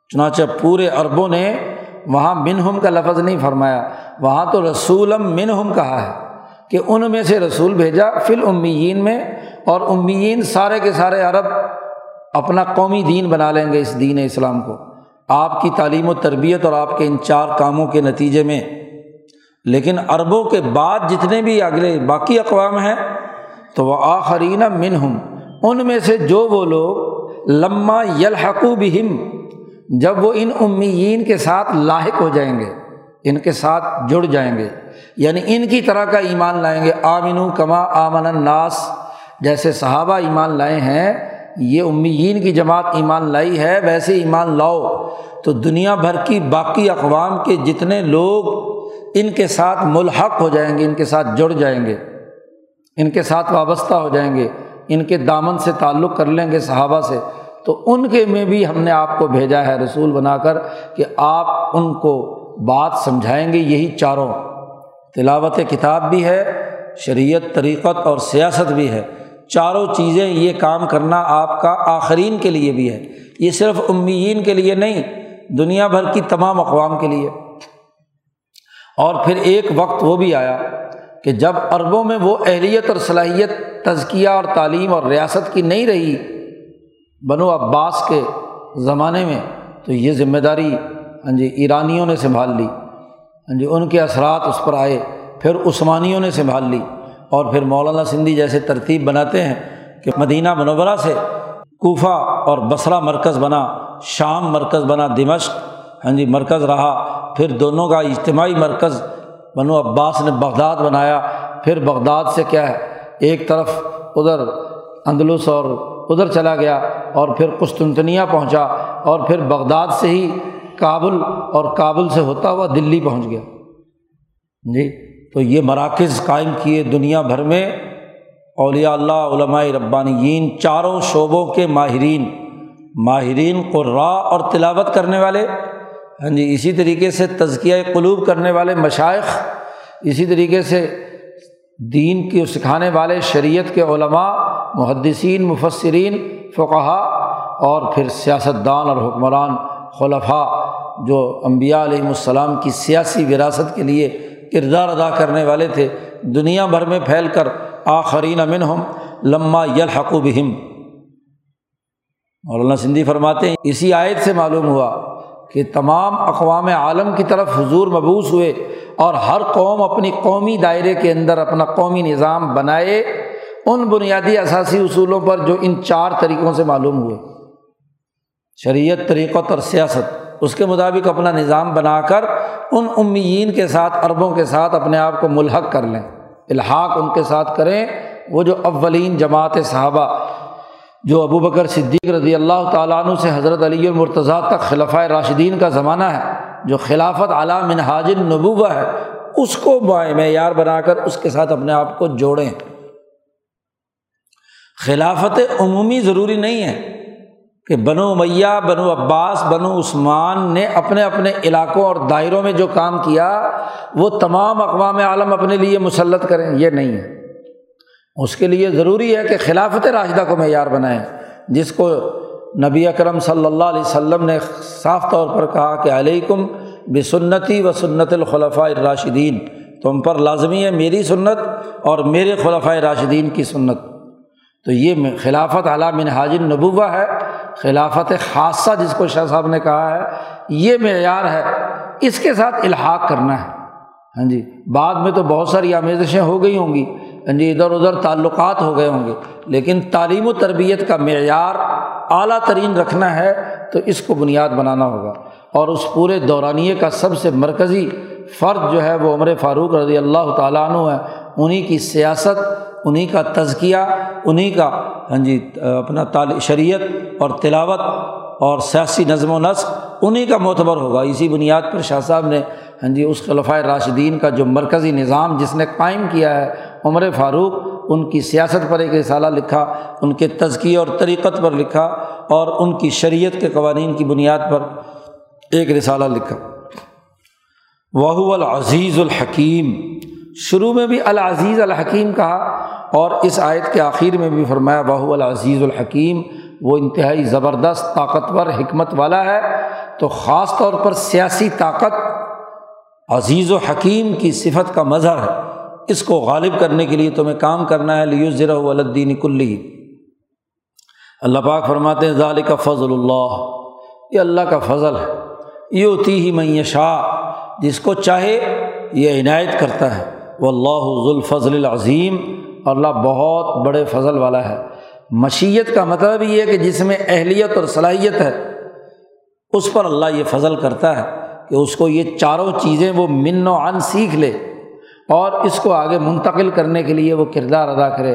چنانچہ پورے عربوں نے وہاں منہم کا لفظ نہیں فرمایا۔ وہاں تو رسولم منہم کہا ہے کہ ان میں سے رسول بھیجا فل امیین میں اور امیین سارے کے سارے عرب اپنا قومی دین بنا لیں گے اس دین اسلام کو۔ آپ کی تعلیم و تربیت اور آپ کے ان چار کاموں کے نتیجے میں، لیکن عربوں کے بعد جتنے بھی اگلے باقی اقوام ہیں، تو وہ آخرین من ہوں ان میں سے جو وہ لوگ لمہ یلحقو بہم، جب وہ ان امیین کے ساتھ لاحق ہو جائیں گے، ان کے ساتھ جڑ جائیں گے یعنی ان کی طرح کا ایمان لائیں گے آمن کما آمن الناس، جیسے صحابہ ایمان لائے ہیں یہ امیین کی جماعت ایمان لائی ہے، ویسے ایمان لاؤ۔ تو دنیا بھر کی باقی اقوام کے جتنے لوگ ان کے ساتھ ملحق ہو جائیں گے، ان کے ساتھ جڑ جائیں گے، ان کے ساتھ وابستہ ہو جائیں گے، ان کے دامن سے تعلق کر لیں گے صحابہ سے، تو ان کے میں بھی ہم نے آپ کو بھیجا ہے رسول بنا کر کہ آپ ان کو بات سمجھائیں گے یہی چاروں۔ تلاوت کتاب بھی ہے، شریعت، طریقت اور سیاست بھی ہے۔ چاروں چیزیں یہ کام کرنا آپ کا آخرین کے لیے بھی ہے۔ یہ صرف امیین کے لیے نہیں، دنیا بھر کی تمام اقوام کے لیے۔ اور پھر ایک وقت وہ بھی آیا کہ جب عربوں میں وہ اہلیت اور صلاحیت، تزکیہ اور تعلیم اور ریاست کی نہیں رہی بنو عباس کے زمانے میں، تو یہ ذمہ داری ہاں جی ایرانیوں نے سنبھال لی۔ ہاں جی ان کے اثرات اس پر آئے، پھر عثمانیوں نے سنبھال لی۔ اور پھر مولانا سندھی جیسے ترتیب بناتے ہیں کہ مدینہ منورہ سے کوفہ اور بصرہ مرکز بنا، شام مرکز بنا، دمشق ہاں جی مرکز رہا۔ پھر دونوں کا اجتماعی مرکز بنو عباس نے بغداد بنایا۔ پھر بغداد سے کیا ہے؟ ایک طرف ادھر اندلس اور ادھر چلا گیا اور پھر قسطنطنیہ پہنچا اور پھر بغداد سے ہی کابل اور کابل سے ہوتا ہوا دلی پہنچ گیا۔ جی۔ تو یہ مراکز قائم کیے دنیا بھر میں اولیاء اللہ، علماء ربانیین، چاروں شعبوں کے ماہرین ماہرین قرا اور تلاوت کرنے والے ہاں جی اسی طریقے سے تزکیہ قلوب کرنے والے مشائق اسی طریقے سے دین کی سکھانے والے شریعت کے علماء، محدثین مفصرین فقہ اور پھر سیاست دان اور حکمران، خلفاء جو امبیا علیہم السلام کی سیاسی وراثت کے لیے کردار ادا کرنے والے تھے۔ دنیا بھر میں پھیل کر آخرین امن ہم لمہ یلحق بہم۔ مولانا سندھی فرماتے ہیں، اسی آیت سے معلوم ہوا کہ تمام اقوام عالم کی طرف حضور مبوس ہوئے اور ہر قوم اپنی قومی دائرے کے اندر اپنا قومی نظام بنائے۔ ان بنیادی اثاثی اصولوں پر جو ان چار طریقوں سے معلوم ہوئے۔ شریعت طریقت اور سیاست، اس کے مطابق اپنا نظام بنا کر ان امیین کے ساتھ، عربوں کے ساتھ اپنے آپ کو ملحق کر لیں۔ الحاق ان کے ساتھ کریں۔ وہ جو اولین جماعت صحابہ، جو ابو بکر صدیق رضی اللہ تعالیٰ عنہ سے حضرت علی المرتضیٰ تک خلفۂ راشدین کا زمانہ ہے، جو خلافت علی منہاج النبوہ ہے، اس کو بائیں معیار بنا کر اس کے ساتھ اپنے آپ کو جوڑیں۔ خلافت عمومی ضروری نہیں ہے۔ کہ بنو میاں بنو عباس، بنو عثمان نے اپنے اپنے علاقوں اور دائروں میں جو کام کیا، وہ تمام اقوام عالم اپنے لیے مسلط کریں، یہ نہیں ہے۔ اس کے لیے ضروری ہے کہ خلافت راشدہ کو معیار بنائیں۔ جس کو نبی اکرم صلی اللہ علیہ وسلم نے صاف طور پر کہا کہ علیکم بسنتی و سنت الخلفۂ راشدین تم پر لازمی ہے میری سنت اور میرے خلفۂ راشدین کی سنت۔ تو یہ خلافت علا من حاجر نبوہ ہے۔ خلافت خاصہ جس کو شاہ صاحب نے کہا ہے، یہ معیار ہے، اس کے ساتھ الحاق کرنا ہے۔ ہاں جی بعد میں تو بہت ساری آمیزشیں ہو گئی ہوں گی۔ ہاں جی ادھر ادھر تعلقات ہو گئے ہوں گے۔ لیکن تعلیم و تربیت کا معیار اعلیٰ ترین رکھنا ہے تو اس کو بنیاد بنانا ہوگا۔ اور اس پورے دورانیے کا سب سے مرکزی فرد جو ہے وہ عمر فاروق رضی اللہ تعالیٰ عنہ ہے۔ انہیں کی سیاست انہیں کا تزکیہ انہیں کا ہاں جی اپنا تال، شریعت اور تلاوت اور سیاسی نظم و نسق انہیں کا معتبر ہوگا۔ اسی بنیاد پر شاہ صاحب نے ہاں جی اس خلفۂ راشدین کا جو مرکزی نظام جس نے قائم کیا ہے، عمر فاروق، ان کی سیاست پر ایک رسالہ لکھا، ان کے تزکیے اور طریقت پر لکھا اور ان کی شریعت کے قوانین کی بنیاد پر ایک رسالہ لکھا۔ وہ العزیز الحکیم شروع میں بھی العزیز الحکیم کہا اور اس آیت کے آخر میں بھی فرمایا بہو العزیز الحکیم، وہ انتہائی زبردست طاقتور، حکمت والا ہے۔ تو خاص طور پر سیاسی طاقت عزیز و حکیم کی صفت کا مظہر ہے۔ اس کو غالب کرنے کے لیے تمہیں کام کرنا ہے لیو ذرا ولدین کلی اللہ پاک فرماتے ہیں ظال کا فضل اللہ۔ یہ اللہ کا فضل ہے۔ یہ ہوتی ہی معیشہ جس کو چاہے، یہ عنایت کرتا ہے۔ وہ اللہ ذوالفضل العظیم اور اللہ بہت بڑے فضل والا ہے۔ مشیت کا مطلب یہ ہے کہ جس میں اہلیت اور صلاحیت ہے، اس پر اللہ یہ فضل کرتا ہے کہ اس کو یہ چاروں چیزیں وہ من و عن سیکھ لے اور اس کو آگے منتقل کرنے کے لیے وہ کردار ادا کرے۔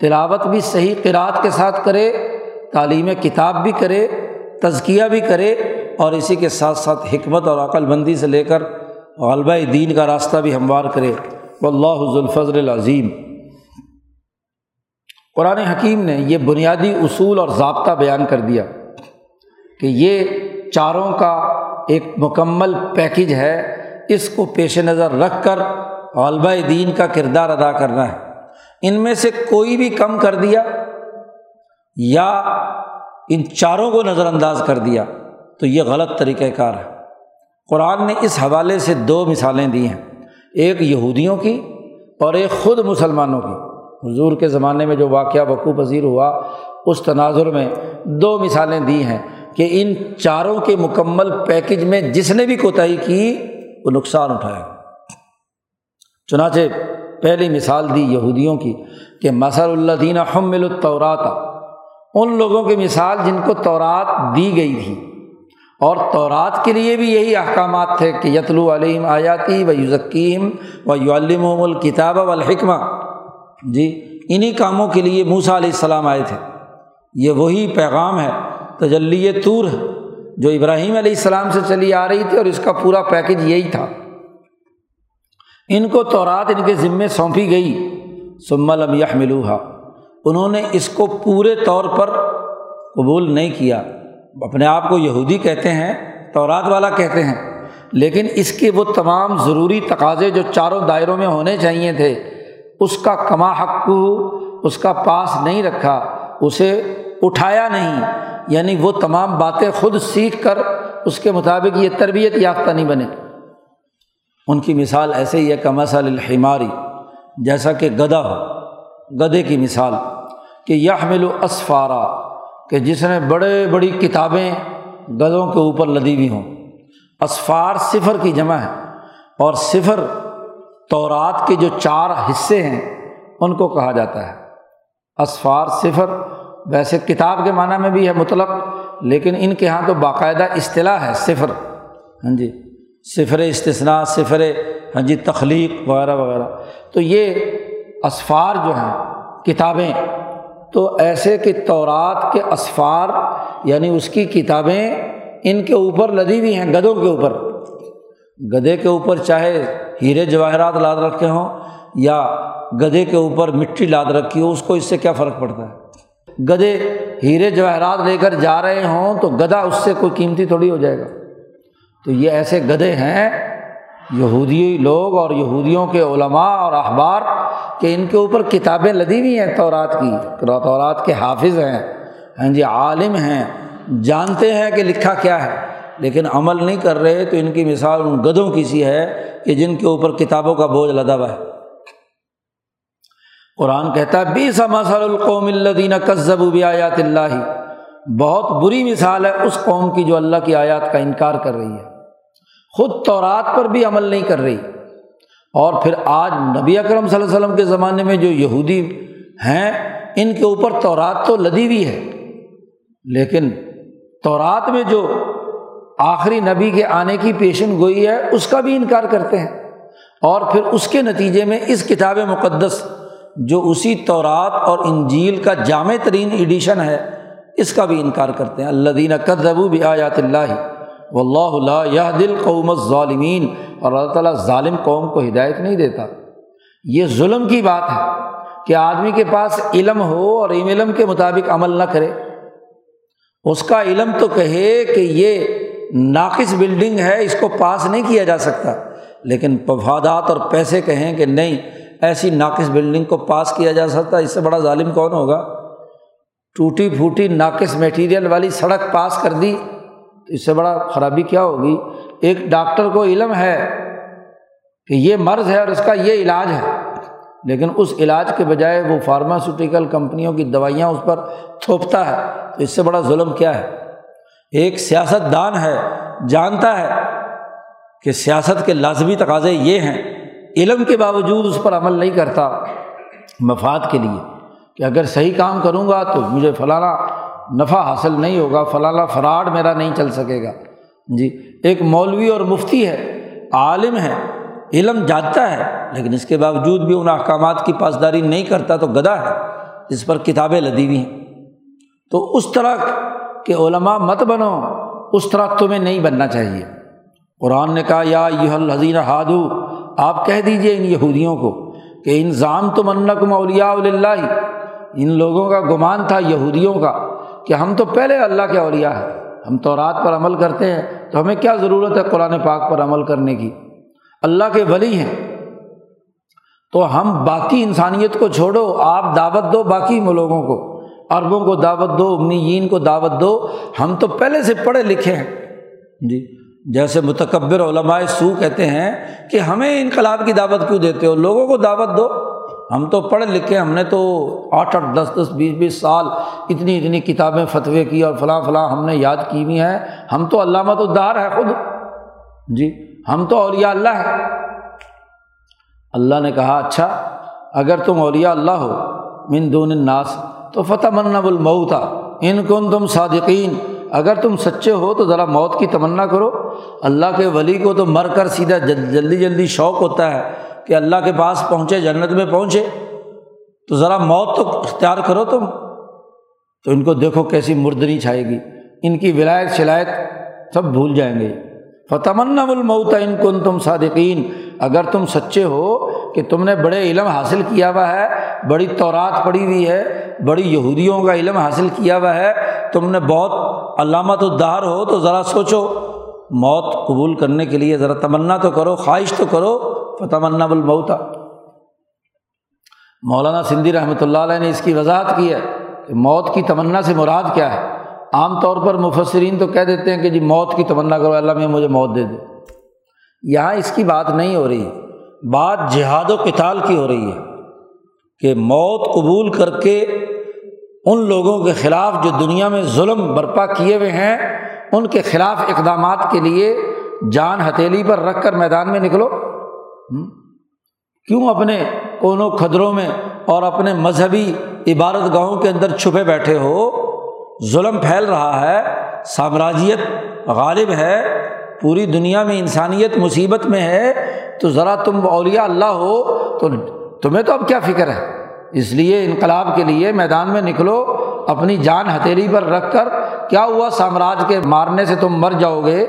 تلاوت بھی صحیح قرأت کے ساتھ کرے، تعلیم کتاب بھی کرے، تزکیہ بھی کرے اور اسی کے ساتھ ساتھ حکمت اور عقل بندی سے لے کر غلبہ دین کا راستہ بھی ہموار کرے۔ و اللہ ذوالفضل العظیم۔ قرآن حکیم نے یہ بنیادی اصول اور ضابطہ بیان کر دیا کہ یہ چاروں کا ایک مکمل پیکج ہے۔ اس کو پیش نظر رکھ کر غالبہ دین کا کردار ادا کرنا ہے۔ ان میں سے کوئی بھی کم کر دیا یا ان چاروں کو نظر انداز کر دیا تو یہ غلط طریقۂ کار ہے۔ قرآن نے اس حوالے سے دو مثالیں دی ہیں۔ ایک یہودیوں کی اور ایک خود مسلمانوں کی۔ حضور کے زمانے میں جو واقعہ وقوع پذیر ہوا، اس تناظر میں دو مثالیں دی ہیں کہ ان چاروں کے مکمل پیکج میں جس نے بھی کوتاہی کی، وہ نقصان اٹھایا۔ چنانچہ پہلی مثال دی یہودیوں کی کہ مسر اللہ دینہ حمل الطورات ان لوگوں کی مثال جن کو تورات دی گئی تھی۔ اور تورات کے لیے بھی یہی احکامات تھے کہ یتلو علیم آیاتی و یوزکیم و یعلم الکتاب و الحکمہ جی انہیں کاموں کے لیے موسا علیہ السلام آئے تھے۔ یہ وہی پیغام ہے، تجلی طور ہے، جو ابراہیم علیہ السلام سے چلی آ رہی تھی اور اس کا پورا پیکج یہی تھا۔ ان کو تورات ان کے ذمے سونپی گئی۔ سم الم ملوحا انہوں نے اس کو پورے طور پر قبول نہیں کیا۔ اپنے آپ کو یہودی کہتے ہیں، تورات والا کہتے ہیں۔ لیکن اس کے وہ تمام ضروری تقاضے جو چاروں دائروں میں ہونے چاہیے تھے، اس کا کما حق اس کا پاس نہیں رکھا، اسے اٹھایا نہیں۔ یعنی وہ تمام باتیں خود سیکھ کر اس کے مطابق یہ تربیت یافتہ نہیں بنے۔ ان کی مثال ایسے ہی ہے کمسل الحماری، جیسا کہ گدا ہو۔ گدے کی مثال کہ یہ اسفارا کہ جس نے بڑے بڑی کتابیں گدوں کے اوپر لدی ہوئی ہوں۔ اسفار صفر کی جمع ہے اور صفر تورات کے جو چار حصے ہیں، ان کو کہا جاتا ہے۔ اسفار صفر ویسے کتاب کے معنیٰ میں بھی ہے مطلق، لیکن ان کے یہاں تو باقاعدہ اصطلاح ہے صفر۔ ہاں جی صفر استثنا صفر ہاں جی تخلیق وغیرہ وغیرہ۔ تو یہ اسفار جو ہیں، کتابیں تو ایسے کہ تورات کے اسفار یعنی اس کی کتابیں ان کے اوپر لدی ہوئی ہیں، گدوں کے اوپر۔ گدے کے اوپر چاہے ہیرے جواہرات لاد رکھے ہوں یا گدے کے اوپر مٹی لاد رکھی ہو، اس کو اس سے کیا فرق پڑتا ہے؟ گدے ہیرے جواہرات لے کر جا رہے ہوں تو گدا اس سے کوئی قیمتی تھوڑی ہو جائے گا۔ تو یہ ایسے گدے ہیں یہودی لوگ اور یہودیوں کے علماء اور اخبار کہ ان کے اوپر کتابیں لدی ہوئی ہیں تورات کی، تورات کے حافظ ہیں ہاں جی عالم ہیں، جانتے ہیں کہ لکھا کیا ہے، لیکن عمل نہیں کر رہے تو ان کی مثال ان گدوں کی سی ہے کہ جن کے اوپر کتابوں کا بوجھ لدا ہوا ہے۔ قرآن کہتا ہے بی مسل القوم الدین کذب آیات اللہ بہت بری مثال ہے اس قوم کی جو اللہ کی آیات کا انکار کر رہی ہے۔ خود تورات پر بھی عمل نہیں کر رہی۔ اور پھر آج نبی اکرم صلی اللہ علیہ وسلم کے زمانے میں جو یہودی ہیں، ان کے اوپر تورات تو لدی ہوئی ہے۔ لیکن تورات میں جو آخری نبی کے آنے کی پیشن گوئی ہے، اس کا بھی انکار کرتے ہیں۔ اور پھر اس کے نتیجے میں اس کتاب مقدس جو اسی تورات اور انجیل کا جامع ترین ایڈیشن ہے، اس کا بھی انکار کرتے ہیں۔ اللہ دینہ قدبو بھی آیات اللہ۔ و اللہ اللہ یہ دل قوم ظالمین اور اللہ تعالیٰ ظالم قوم کو ہدایت نہیں دیتا۔ یہ ظلم کی بات ہے کہ آدمی کے پاس علم ہو اور علم کے مطابق عمل نہ کرے۔ اس کا علم تو کہے کہ یہ ناقص بلڈنگ ہے، اس کو پاس نہیں کیا جا سکتا۔ لیکن مفادات اور پیسے کہیں کہ نہیں، ایسی ناقص بلڈنگ کو پاس کیا جا سکتا، اس سے بڑا ظالم کون ہوگا؟ ٹوٹی پھوٹی ناقص میٹیریل والی سڑک پاس کر دی۔ اس سے بڑا خرابی کیا ہوگی؟ ایک ڈاکٹر کو علم ہے کہ یہ مرض ہے اور اس کا یہ علاج ہے، لیکن اس علاج کے بجائے وہ فارماسوٹیکل کمپنیوں کی دوائیاں اس پر تھوپتا ہے۔ تو اس سے بڑا ظلم کیا ہے؟ ایک سیاست دان ہے، جانتا ہے کہ سیاست کے لازمی تقاضے یہ ہیں۔ علم کے باوجود اس پر عمل نہیں کرتا مفاد کے لیے کہ اگر صحیح کام کروں گا تو مجھے فلانا نفع حاصل نہیں ہوگا، فلانا فراڈ میرا نہیں چل سکے گا۔ جی ایک مولوی اور مفتی ہے، عالم ہے، علم جانتا ہے، لیکن اس کے باوجود بھی ان احکامات کی پاسداری نہیں کرتا تو گدا ہے، جس پر کتابیں لدی ہوئی ہیں۔ تو اس طرح کہ علماء مت بنو، اس طرح تمہیں نہیں بننا چاہیے۔ قرآن نے کہا، یا یہ الحزین ہادو، آپ کہہ دیجیے ان یہودیوں کو کہ انضام تو منکم اولیاء اللہ ان لوگوں کا گمان تھا، یہودیوں کا۔ کہ ہم تو پہلے اللہ کے اولیاء ہیں۔ ہم تو رات پر عمل کرتے ہیں۔ تو ہمیں کیا ضرورت ہے قرآن پاک پر عمل کرنے کی؟ اللہ کے ولی ہیں۔ تو ہم باقی انسانیت کو چھوڑو، آپ دعوت دو باقی لوگوں کو، عربوں کو دعوت دو، امیین کو دعوت دو۔ ہم تو پہلے سے پڑھے لکھے ہیں۔ جی جیسے متکبر علماء سو کہتے ہیں کہ ہمیں انقلاب کی دعوت کیوں دیتے ہو؟ لوگوں کو دعوت دو۔ ہم تو پڑھے لکھے، ہم نے تو آٹھ آٹھ، دس دس، بیس بیس سال اتنی اتنی کتابیں فتوے کی اور فلاں فلاں ہم نے یاد کی ہوئی ہیں۔ ہم تو علامت الدار ہے خود۔ جی ہم تو اولیاء اللہ ہے اللہ نے کہا اچھا اگر تم اولیاء اللہ ہو من دون الناس، تو فتح منب المعتا ان کن تم صادقین۔ اگر تم سچے ہو تو ذرا موت کی تمنا کرو۔ اللہ کے ولی کو تو مر کر سیدھا جلدی جلدی شوق ہوتا ہے۔ کہ اللہ کے پاس پہنچے، جنت میں پہنچے، تو ذرا موت تو اختیار کرو تم۔ تو ان کو دیکھو کیسی مردنی چھائے گی۔ ان کی ولایت، شلایت سب بھول جائیں گے۔ فتمن المعتا ان کن تم صادقین اگر تم سچے ہو کہ تم نے بڑے علم حاصل کیا ہوا ہے، بڑی تورات پڑھی ہوئی ہے، بڑی یہودیوں کا علم حاصل کیا ہوا ہے، تم نے بہت علامت الدار ہو، تو ذرا سوچو۔ موت قبول کرنے کے لیے ذرا تمنا تو کرو، خواہش تو کرو۔ فتمنا المعتا مولانا سندھی رحمۃ اللہ علیہ نے اس کی وضاحت کی ہے کہ موت کی تمنا سے مراد کیا ہے؟ عام طور پر مفسرین تو کہہ دیتے ہیں کہ جی موت کی تمنا کرو، اللہ میں مجھے موت دے دے۔ یہاں اس کی بات نہیں ہو رہی بات جہاد و کتال کی ہو رہی ہے کہ موت قبول کر کے ان لوگوں کے خلاف جو دنیا میں ظلم برپا کیے ہوئے ہیں، ان کے خلاف اقدامات کے لیے جان ہتھیلی پر رکھ کر میدان میں نکلو۔ کیوں اپنے کونوں کھدروں میں اور اپنے مذہبی عبادت گاہوں کے اندر چھپے بیٹھے ہو؟ ظلم پھیل رہا ہے، سامراجیت غالب ہے، پوری دنیا میں انسانیت مصیبت میں ہے، تو ذرا تم اولیاء اللہ ہو، تو تمہیں تو اب کیا فکر ہے؟ اس لیے انقلاب کے لیے میدان میں نکلو، اپنی جان ہتھیلی پر رکھ کر، کیا ہوا سامراج کے مارنے سے تم مر جاؤ گے؟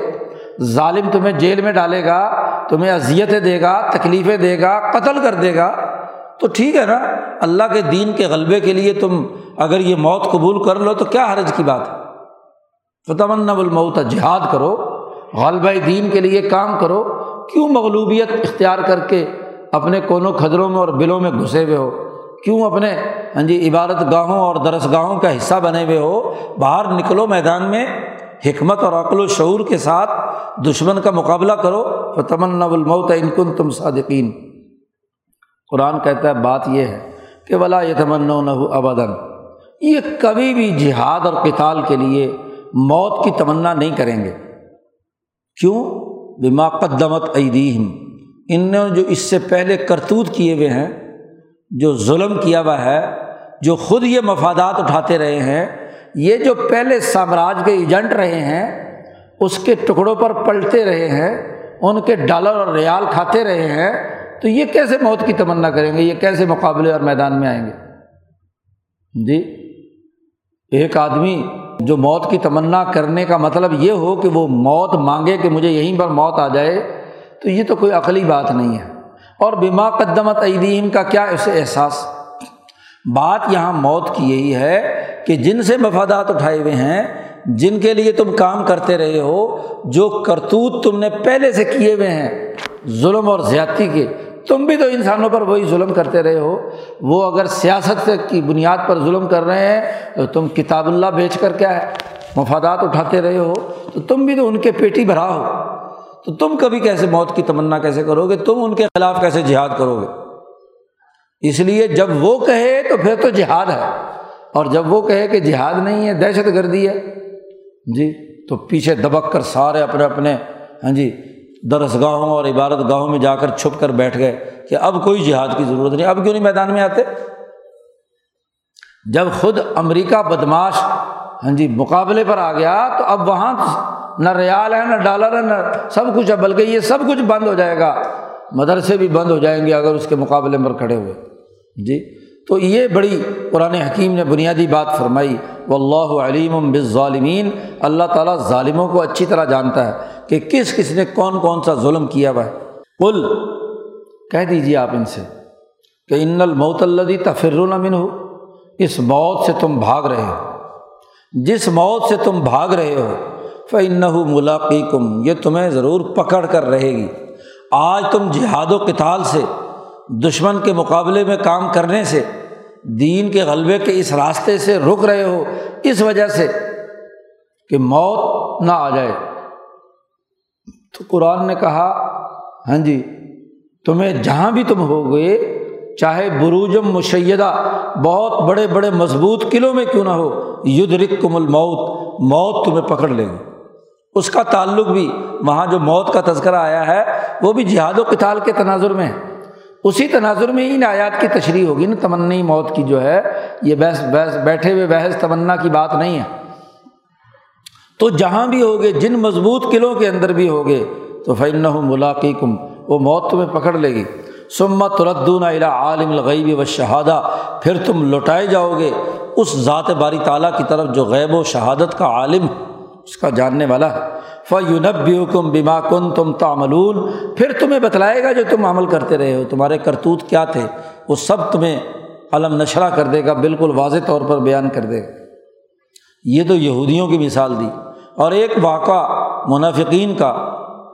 ظالم تمہیں جیل میں ڈالے گا تمہیں اذیتیں دے گا، تکلیفیں دے گا، قتل کر دے گا۔ تو ٹھیک ہے نا؟ اللہ کے دین کے غلبے کے لیے تم اگر یہ موت قبول کر لو تو کیا حرج کی بات ہے؟ فتمن الموت، جہاد کرو۔ غلبہ دین کے لیے کام کرو۔ کیوں مغلوبیت اختیار کر کے اپنے کونوں کھدروں میں اور بلوں میں گھسے ہوئے ہو؟ کیوں اپنے ہاں جی عبادت گاہوں اور درس گاہوں کا حصہ بنے ہوئے ہو؟ باہر نکلو میدان میں۔ حکمت اور عقل و شعور کے ساتھ دشمن کا مقابلہ کرو تو تمنا الموت انکن تم صادقین قرآن کہتا ہے، بات یہ ہے کہ ولا یہ تمنا نہ ابدن یہ کبھی بھی جہاد اور کتال کے لیے موت کی تمنا نہیں کریں گے۔ کیوں؟ بما قدمت ایدیم ان نے جو اس سے پہلے کرتوت کیے ہوئے ہیں، جو ظلم کیا ہوا ہے، جو خود یہ مفادات اٹھاتے رہے ہیں یہ جو پہلے سامراج کے ایجنٹ رہے ہیں، اس کے ٹکڑوں پر پلٹتے رہے ہیں، ان کے ڈالر اور ریال کھاتے رہے ہیں، تو یہ کیسے موت کی تمنا کریں گے؟ یہ کیسے مقابلے اور میدان میں آئیں گے؟ جی ایک آدمی جو موت کی تمنا کرنے کا مطلب یہ ہو کہ وہ موت مانگے کہ مجھے یہیں پر موت آ جائے، تو یہ تو کوئی عقلی بات نہیں ہے۔ اور بیما قدمت عیدیم کا کیا اسے احساس؟ بات یہاں موت کی یہی ہے کہ جن سے مفادات اٹھائے ہوئے ہیں، جن کے لیے تم کام کرتے رہے ہو، جو کرتوت تم نے پہلے سے کیے ہوئے ہیں، ظلم اور زیادتی کے، تم بھی تو انسانوں پر وہی ظلم کرتے رہے ہو۔ وہ اگر سیاست کی بنیاد پر ظلم کر رہے ہیں، تو تم کتاب اللہ بیچ کر کیا ہے؟ مفادات اٹھاتے رہے ہو۔ تو تم بھی تو ان کے پیٹی بھرا ہو۔ تو تم کبھی کیسے موت کی تمنا کیسے کرو گے؟ تم ان کے خلاف کیسے جہاد کرو گے؟ اس لیے جب وہ کہے تو پھر تو جہاد ہے۔ اور جب وہ کہے کہ جہاد نہیں ہے، دہشت گردی ہے۔ جی تو پیچھے دبک کر سارے اپنے اپنے ہاں جی درس گاہوں اور عبادت گاہوں میں جا کر چھپ کر بیٹھ گئے کہ اب کوئی جہاد کی ضرورت نہیں، اب کیوں نہیں میدان میں آتے؟ جب خود امریکہ بدماش ہاں جی مقابلے پر آ گیا تو اب وہاں نہ ریال ہے، نہ ڈالر ہے، نہ سب کچھ ہے، بلکہ یہ سب کچھ بند ہو جائے گا۔ مدرسے بھی بند ہو جائیں گے اگر اس کے مقابلے پر کھڑے ہوئے۔ جی تو یہ بڑی قرآن حکیم نے بنیادی بات فرمائی وہ اللہ علیم بالظالمین اللہ تعالیٰ ظالموں کو اچھی طرح جانتا ہے کہ کس کس نے کون کون سا ظلم کیا ہوا ہے۔ کل کہہ دیجیے آپ ان سے کہ ان الموت اللہ تفر المن ہو اس موت سے تم بھاگ رہے ہو۔ جس موت سے تم بھاگ رہے ہو فن ملاقی کم یہ تمہیں ضرور پکڑ کر رہے گی۔ آج تم جہاد و کتال سے دشمن کے مقابلے میں کام کرنے سے، دین کے غلبے کے اس راستے سے رک رہے ہو، اس وجہ سے کہ موت نہ آ جائے۔ تو قرآن نے کہا ہاں جی تمہیں جہاں بھی تم ہو گئے چاہے بروجم مشیدہ، بہت بڑے بڑے مضبوط قلعوں میں کیوں نہ ہو ید رک کم الموت، موت تمہیں پکڑ لے گی اس کا تعلق بھی، وہاں جو موت کا تذکرہ آیا ہے، وہ بھی جہاد و کتال کے تناظر میں ہے۔ اسی تناظر میں ہی آیات کی تشریح ہوگی نا، تمنی موت کی جو ہے، یہ بحث بحث، بیٹھے ہوئے بحث، تمنا کی بات نہیں ہے۔ تو جہاں بھی ہوگے، جن مضبوط قلعوں کے اندر بھی ہوگے، تو فن ملاقی کم وہ موت تمہیں پکڑ لے گی۔ سمت ردون الا عالم الغیب و شہادہ پھر تم لوٹائے جاؤ گے اس ذات باری تعالیٰ کی طرف جو غیب و شہادت کا عالم اس کا جاننے والا ہے۔ فیونب حکم بیما کن تم تعملون۔ پھر تمہیں بتلائے گا جو تم عمل کرتے رہے ہو۔ تمہارے کرتوت کیا تھے؟ وہ سب تمہیں علم نشرہ کر دے گا، بالکل واضح طور پر بیان کر دے گا۔ یہ تو یہودیوں کی مثال دی۔ اور ایک واقعہ منافقین کا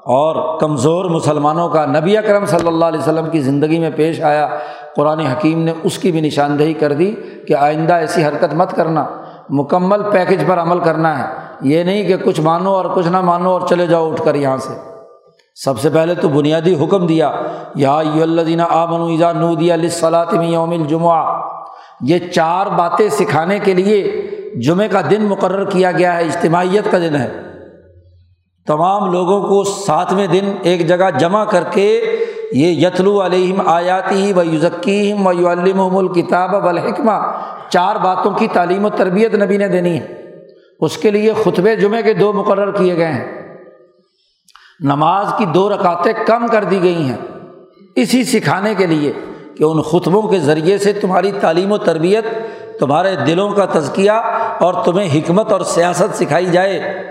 اور کمزور مسلمانوں کا نبی اکرم صلی اللہ علیہ وسلم کی زندگی میں پیش آیا۔ قرآن حکیم نے اس کی بھی نشاندہی کر دی کہ آئندہ ایسی حرکت مت کرنا۔ مکمل پیکج پر عمل کرنا ہے۔ یہ نہیں کہ کچھ مانو اور کچھ نہ مانو اور چلے جاؤ اٹھ کر یہاں سے۔ سب سے پہلے تو بنیادی حکم دیا، یا الدینہ آمن ایزا نو دیا یوم الجمعہ۔ یہ چار باتیں سکھانے کے لیے جمعے کا دن مقرر کیا گیا ہے، اجتماعیت کا دن ہے۔ تمام لوگوں کو ساتویں دن ایک جگہ جمع کر کے یہ یتلو علیہم آیاتی و یوزکیم و یو الم الکتاب و الحکمہ چار باتوں کی تعلیم و تربیت نبی نے دینی ہے۔ اس کے لیے خطبے جمعے کے دو مقرر کیے گئے ہیں۔ نماز کی دو رکعتیں کم کر دی گئی ہیں۔ اسی سکھانے کے لیے کہ ان خطبوں کے ذریعے سے تمہاری تعلیم و تربیت، تمہارے دلوں کا تزکیہ اور تمہیں حکمت اور سیاست سکھائی جائے۔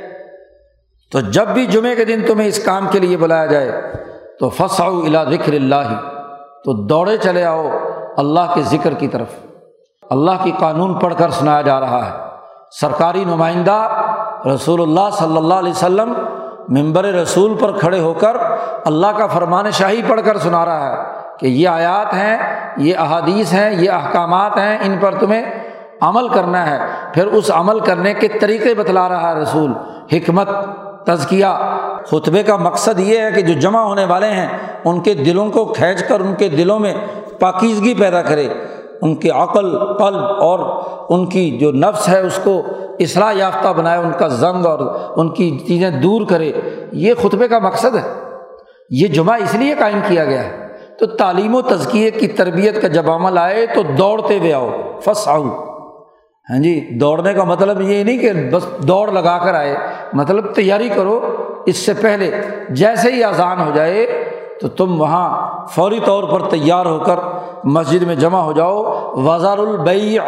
تو جب بھی جمعے کے دن تمہیں اس کام کے لیے بلایا جائے، تو فصاؤ الا ذکر اللہ۔ تو دوڑے چلے آؤ اللہ کے ذکر کی طرف۔ اللہ کی قانون پڑھ کر سنایا جا رہا ہے۔ سرکاری نمائندہ رسول اللہ صلی اللہ علیہ وسلم ممبر رسول پر کھڑے ہو کر اللہ کا فرمان شاہی پڑھ کر سنا رہا ہے کہ یہ آیات ہیں، یہ احادیث ہیں، یہ احکامات ہیں، ان پر تمہیں عمل کرنا ہے۔ پھر اس عمل کرنے کے طریقے بتلا رہا ہے رسول۔ حکمت، تزکیہ۔ خطبے کا مقصد یہ ہے کہ جو جمع ہونے والے ہیں، ان کے دلوں کو کھینچ کر ان کے دلوں میں پاکیزگی پیدا کرے۔ ان کے عقل، قلب اور ان کی جو نفس ہے، اس کو اصلاح یافتہ بنائے، ان کا زنگ اور ان کی چیزیں دور کرے، یہ خطبے کا مقصد ہے۔ یہ جمعہ اس لیے قائم کیا گیا ہے۔ تو تعلیم و تزکیے کی تربیت کا جب عمل آئے تو دوڑتے ہوئے آؤ فس آؤ ہاں جی دوڑنے کا مطلب یہ نہیں کہ بس دوڑ لگا کر آئے۔ مطلب تیاری کرو، اس سے پہلے جیسے ہی آسان ہو جائے تو تم وہاں فوری طور پر تیار ہو کر مسجد میں جمع ہو جاؤ۔ وزار البیع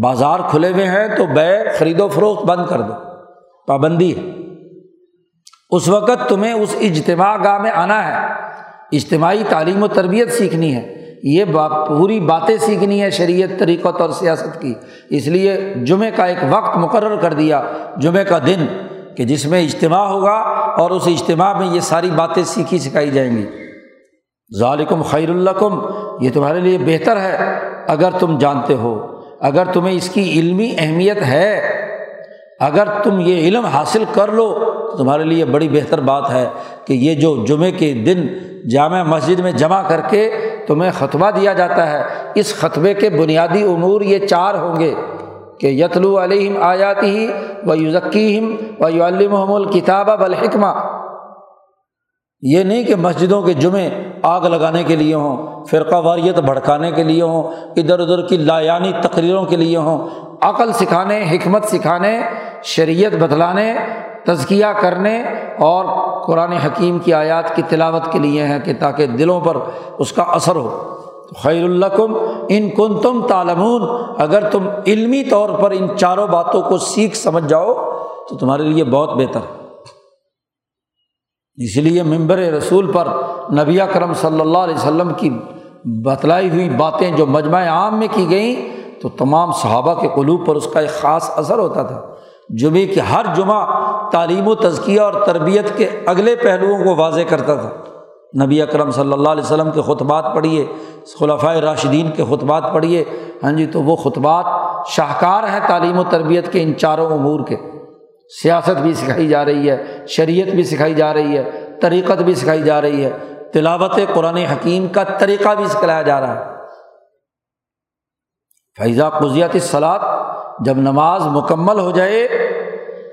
بازار کھلے ہوئے ہیں تو بے خرید و فروخت بند کر دو۔ پابندی ہے۔ اس وقت تمہیں اس اجتماع گاہ میں آنا ہے۔ اجتماعی تعلیم و تربیت سیکھنی ہے۔ یہ پوری باتیں سیکھنی ہے شریعت، طریقت اور سیاست کی۔ اس لیے جمعے کا ایک وقت مقرر کر دیا۔ جمعے کا دن۔ کہ جس میں اجتماع ہوگا اور اس اجتماع میں یہ ساری باتیں سیکھی سکھائی جائیں گی۔ ظالکم خیر الکم یہ تمہارے لیے بہتر ہے۔ اگر تم جانتے ہو، اگر تمہیں اس کی علمی اہمیت ہے، اگر تم یہ علم حاصل کر لو، تو تمہارے لیے بڑی بہتر بات ہے کہ یہ جو جمعے کے دن جامع مسجد میں جمع کر کے تمہیں خطبہ دیا جاتا ہے۔ اس خطبے کے بنیادی امور یہ چار ہوں گے۔ کہ یتلو علیہم آیاتی ہی و یوزکیم و یو الم الکتاب بالحکمہ یہ نہیں کہ مسجدوں کے جمعے آگ لگانے کے لیے ہوں، فرقہ واریت بھڑکانے کے لیے ہوں، ادھر ادھر کی لایانی تقریروں کے لیے ہوں، عقل سکھانے، حکمت سکھانے، شریعت بتلانے، تزکیہ کرنے اور قرآن حکیم کی آیات کی تلاوت کے لیے ہیں کہ تاکہ دلوں پر اس کا اثر ہو۔ خیر الکم ان کن تم تالمون اگر تم علمی طور پر ان چاروں باتوں کو سیکھ سمجھ جاؤ، تو تمہارے لیے بہت بہتر ہے۔ اس لیے ممبر رسول پر نبی کرم صلی اللہ علیہ وسلم کی بتلائی ہوئی باتیں جو مجمع عام میں کی گئیں، تو تمام صحابہ کے قلوب پر اس کا ایک خاص اثر ہوتا تھا۔ جمعے کی ہر جمعہ تعلیم و تزکیہ اور تربیت کے اگلے پہلوؤں کو واضح کرتا تھا۔ نبی اکرم صلی اللہ علیہ وسلم کے خطبات پڑھیے خلفۂ راشدین کے خطبات پڑھیے۔ ہاں جی تو وہ خطبات شاہکار ہیں تعلیم و تربیت کے ان چاروں امور کے۔ سیاست بھی سکھائی جا رہی ہے، شریعت بھی سکھائی جا رہی ہے، طریقت بھی سکھائی جا رہی ہے۔ تلاوت قرآن حکیم کا طریقہ بھی سکھلایا جا رہا ہے۔ فیضا قزیت سلاد جب نماز مکمل ہو جائے،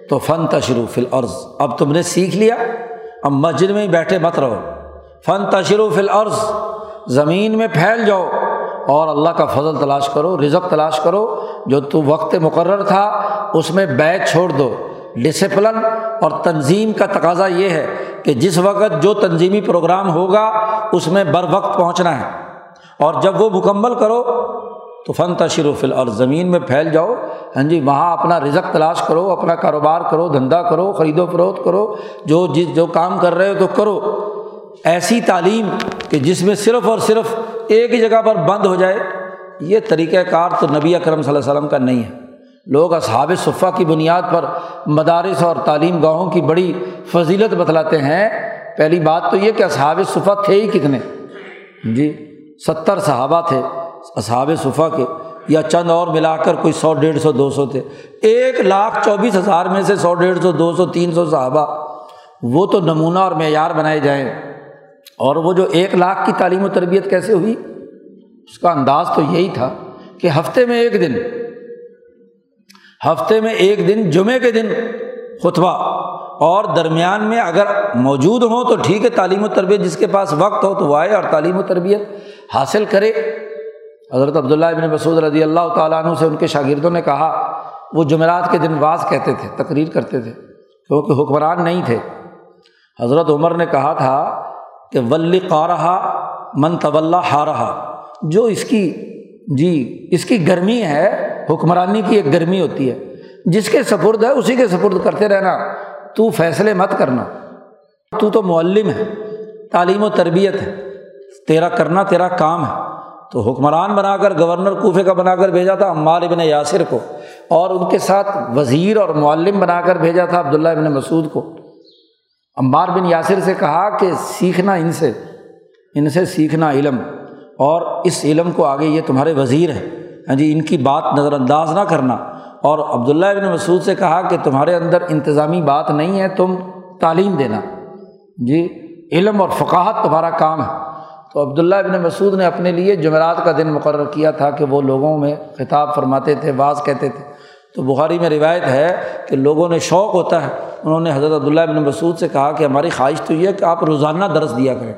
تو فن تشروف العرض اب تم نے سیکھ لیا، اب مسجد میں ہی بیٹھے مت رہو۔ فن تشروف العرض زمین میں پھیل جاؤ اور اللہ کا فضل تلاش کرو، رزق تلاش کرو، جو تو وقت مقرر تھا، اس میں بیچ چھوڑ دو۔ ڈسپلن اور تنظیم کا تقاضا یہ ہے کہ جس وقت جو تنظیمی پروگرام ہوگا، اس میں بر وقت پہنچنا ہے۔ اور جب وہ مکمل کرو، تو فن تشروف اور زمین میں پھیل جاؤ۔ ہاں جی وہاں اپنا رزق تلاش کرو، اپنا کاروبار کرو، دھندا کرو، خرید و فروخت کرو، جو جس جو کام کر رہے ہو تو کرو۔ ایسی تعلیم کہ جس میں صرف اور صرف ایک ہی جگہ پر بند ہو جائے، یہ طریقۂ کار تو نبی اکرم صلی اللہ علیہ وسلم کا نہیں ہے۔ لوگ اصحاب صفحہ کی بنیاد پر مدارس اور تعلیم گاہوں کی بڑی فضیلت بتلاتے ہیں۔ پہلی بات تو یہ کہ اصحاب صفحہ تھے ہی کتنے؟ جی ستر صحابہ تھے اصحاب صفحہ کے، یا چند اور ملا کر کوئی سو، ڈیڑھ سو، دو سو تھے۔ ایک لاکھ چوبیس ہزار میں سے سو، ڈیڑھ سو، دو سو، تین سو صحابہ۔ وہ تو نمونہ اور معیار بنائے جائیں۔ اور وہ جو ایک لاکھ کی تعلیم و تربیت کیسے ہوئی؟ اس کا انداز تو یہی تھا کہ ہفتے میں ایک دن، ہفتے میں ایک دن، جمعے کے دن خطبہ۔ اور درمیان میں اگر موجود ہوں تو ٹھیک ہے، تعلیم و تربیت جس کے پاس وقت ہو تو وہ آئے اور تعلیم و تربیت حاصل کرے۔ حضرت عبداللہ ابن مسعود رضی اللہ تعالیٰ عنہ سے ان کے شاگردوں نے کہا، وہ جمعرات کے دن واز کہتے تھے، تقریر کرتے تھے، کیونکہ حکمران نہیں تھے۔ حضرت عمر نے کہا تھا کہ ولی قارہ من طول ہا رہا جو اس کی جی اس کی گرمی ہے، حکمرانی کی ایک گرمی ہوتی ہے، جس کے سپرد ہے، اسی کے سپرد کرتے رہنا۔ تو فیصلے مت کرنا۔ تو تو معلم ہے، تعلیم و تربیت ہے، تیرا کرنا تیرا کام ہے۔ تو حکمران بنا کر، گورنر کوفے کا بنا کر بھیجا تھا، عمار ابن یاسر کو۔ اور ان کے ساتھ وزیر اور معلم بنا کر بھیجا تھا، عبداللہ ابن مسعود کو۔ عمار بن یاسر سے کہا کہ سیکھنا ان سے ان سے سیکھنا علم، اور اس علم کو آگے یہ تمہارے وزیر ہیں۔ ہاں جی ان کی بات نظر انداز نہ کرنا۔ اور عبداللہ ابن مسعود سے کہا کہ تمہارے اندر انتظامی بات نہیں ہے، تم تعلیم دینا۔ جی علم اور فقاہت تمہارا کام ہے۔ تو عبداللہ ابن مسعود نے اپنے لیے جمعرات کا دن مقرر کیا تھا کہ وہ لوگوں میں خطاب فرماتے تھے بعض کہتے تھے۔ تو بخاری میں روایت ہے کہ لوگوں نے شوق ہوتا ہے، انہوں نے حضرت عبداللہ ابن مسعود سے کہا کہ ہماری خواہش تو یہ ہے کہ آپ روزانہ درس دیا کریں۔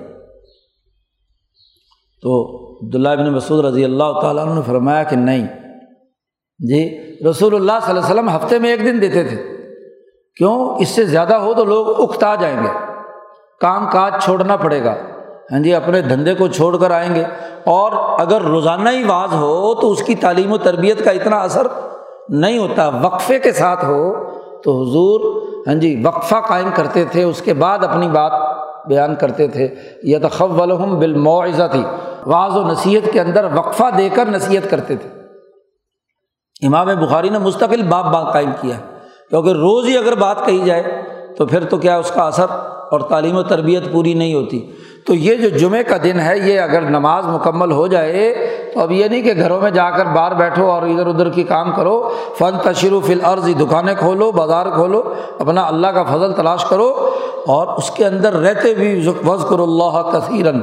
تو عبداللہ ابن مسعود رضی اللہ تعالیٰ عنہ نے فرمایا کہ نہیں۔ جی رسول اللہ صلی اللہ علیہ وسلم ہفتے میں ایک دن دیتے تھے۔ کیوں؟ اس سے زیادہ ہو تو لوگ اکتا جائیں گے۔ کام کاج چھوڑنا پڑے گا۔ ہاں جی اپنے دھندے کو چھوڑ کر آئیں گے۔ اور اگر روزانہ ہی واز ہو تو اس کی تعلیم و تربیت کا اتنا اثر نہیں ہوتا، وقفے کے ساتھ ہو تو حضور ہاں جی وقفہ قائم کرتے تھے، اس کے بعد اپنی بات بیان کرتے تھے۔ یا تو خب الحم تھی بعض و نصیحت کے اندر وقفہ دے کر نصیحت کرتے تھے۔ امام بخاری نے مستقل باپ باپ قائم کیا، کیونکہ روز ہی اگر بات کہی جائے تو پھر تو کیا اس کا اثر اور تعلیم و تربیت پوری نہیں ہوتی۔ تو یہ جو جمعے کا دن ہے، یہ اگر نماز مکمل ہو جائے، تو اب یہ نہیں کہ گھروں میں جا کر باہر بیٹھو اور ادھر ادھر کی کام کرو۔ فن تشر فی العرض دکانیں کھولو، بازار کھولو، اپنا اللہ کا فضل تلاش کرو۔ اور اس کے اندر رہتے بھی وز کرو اللہ کثیرن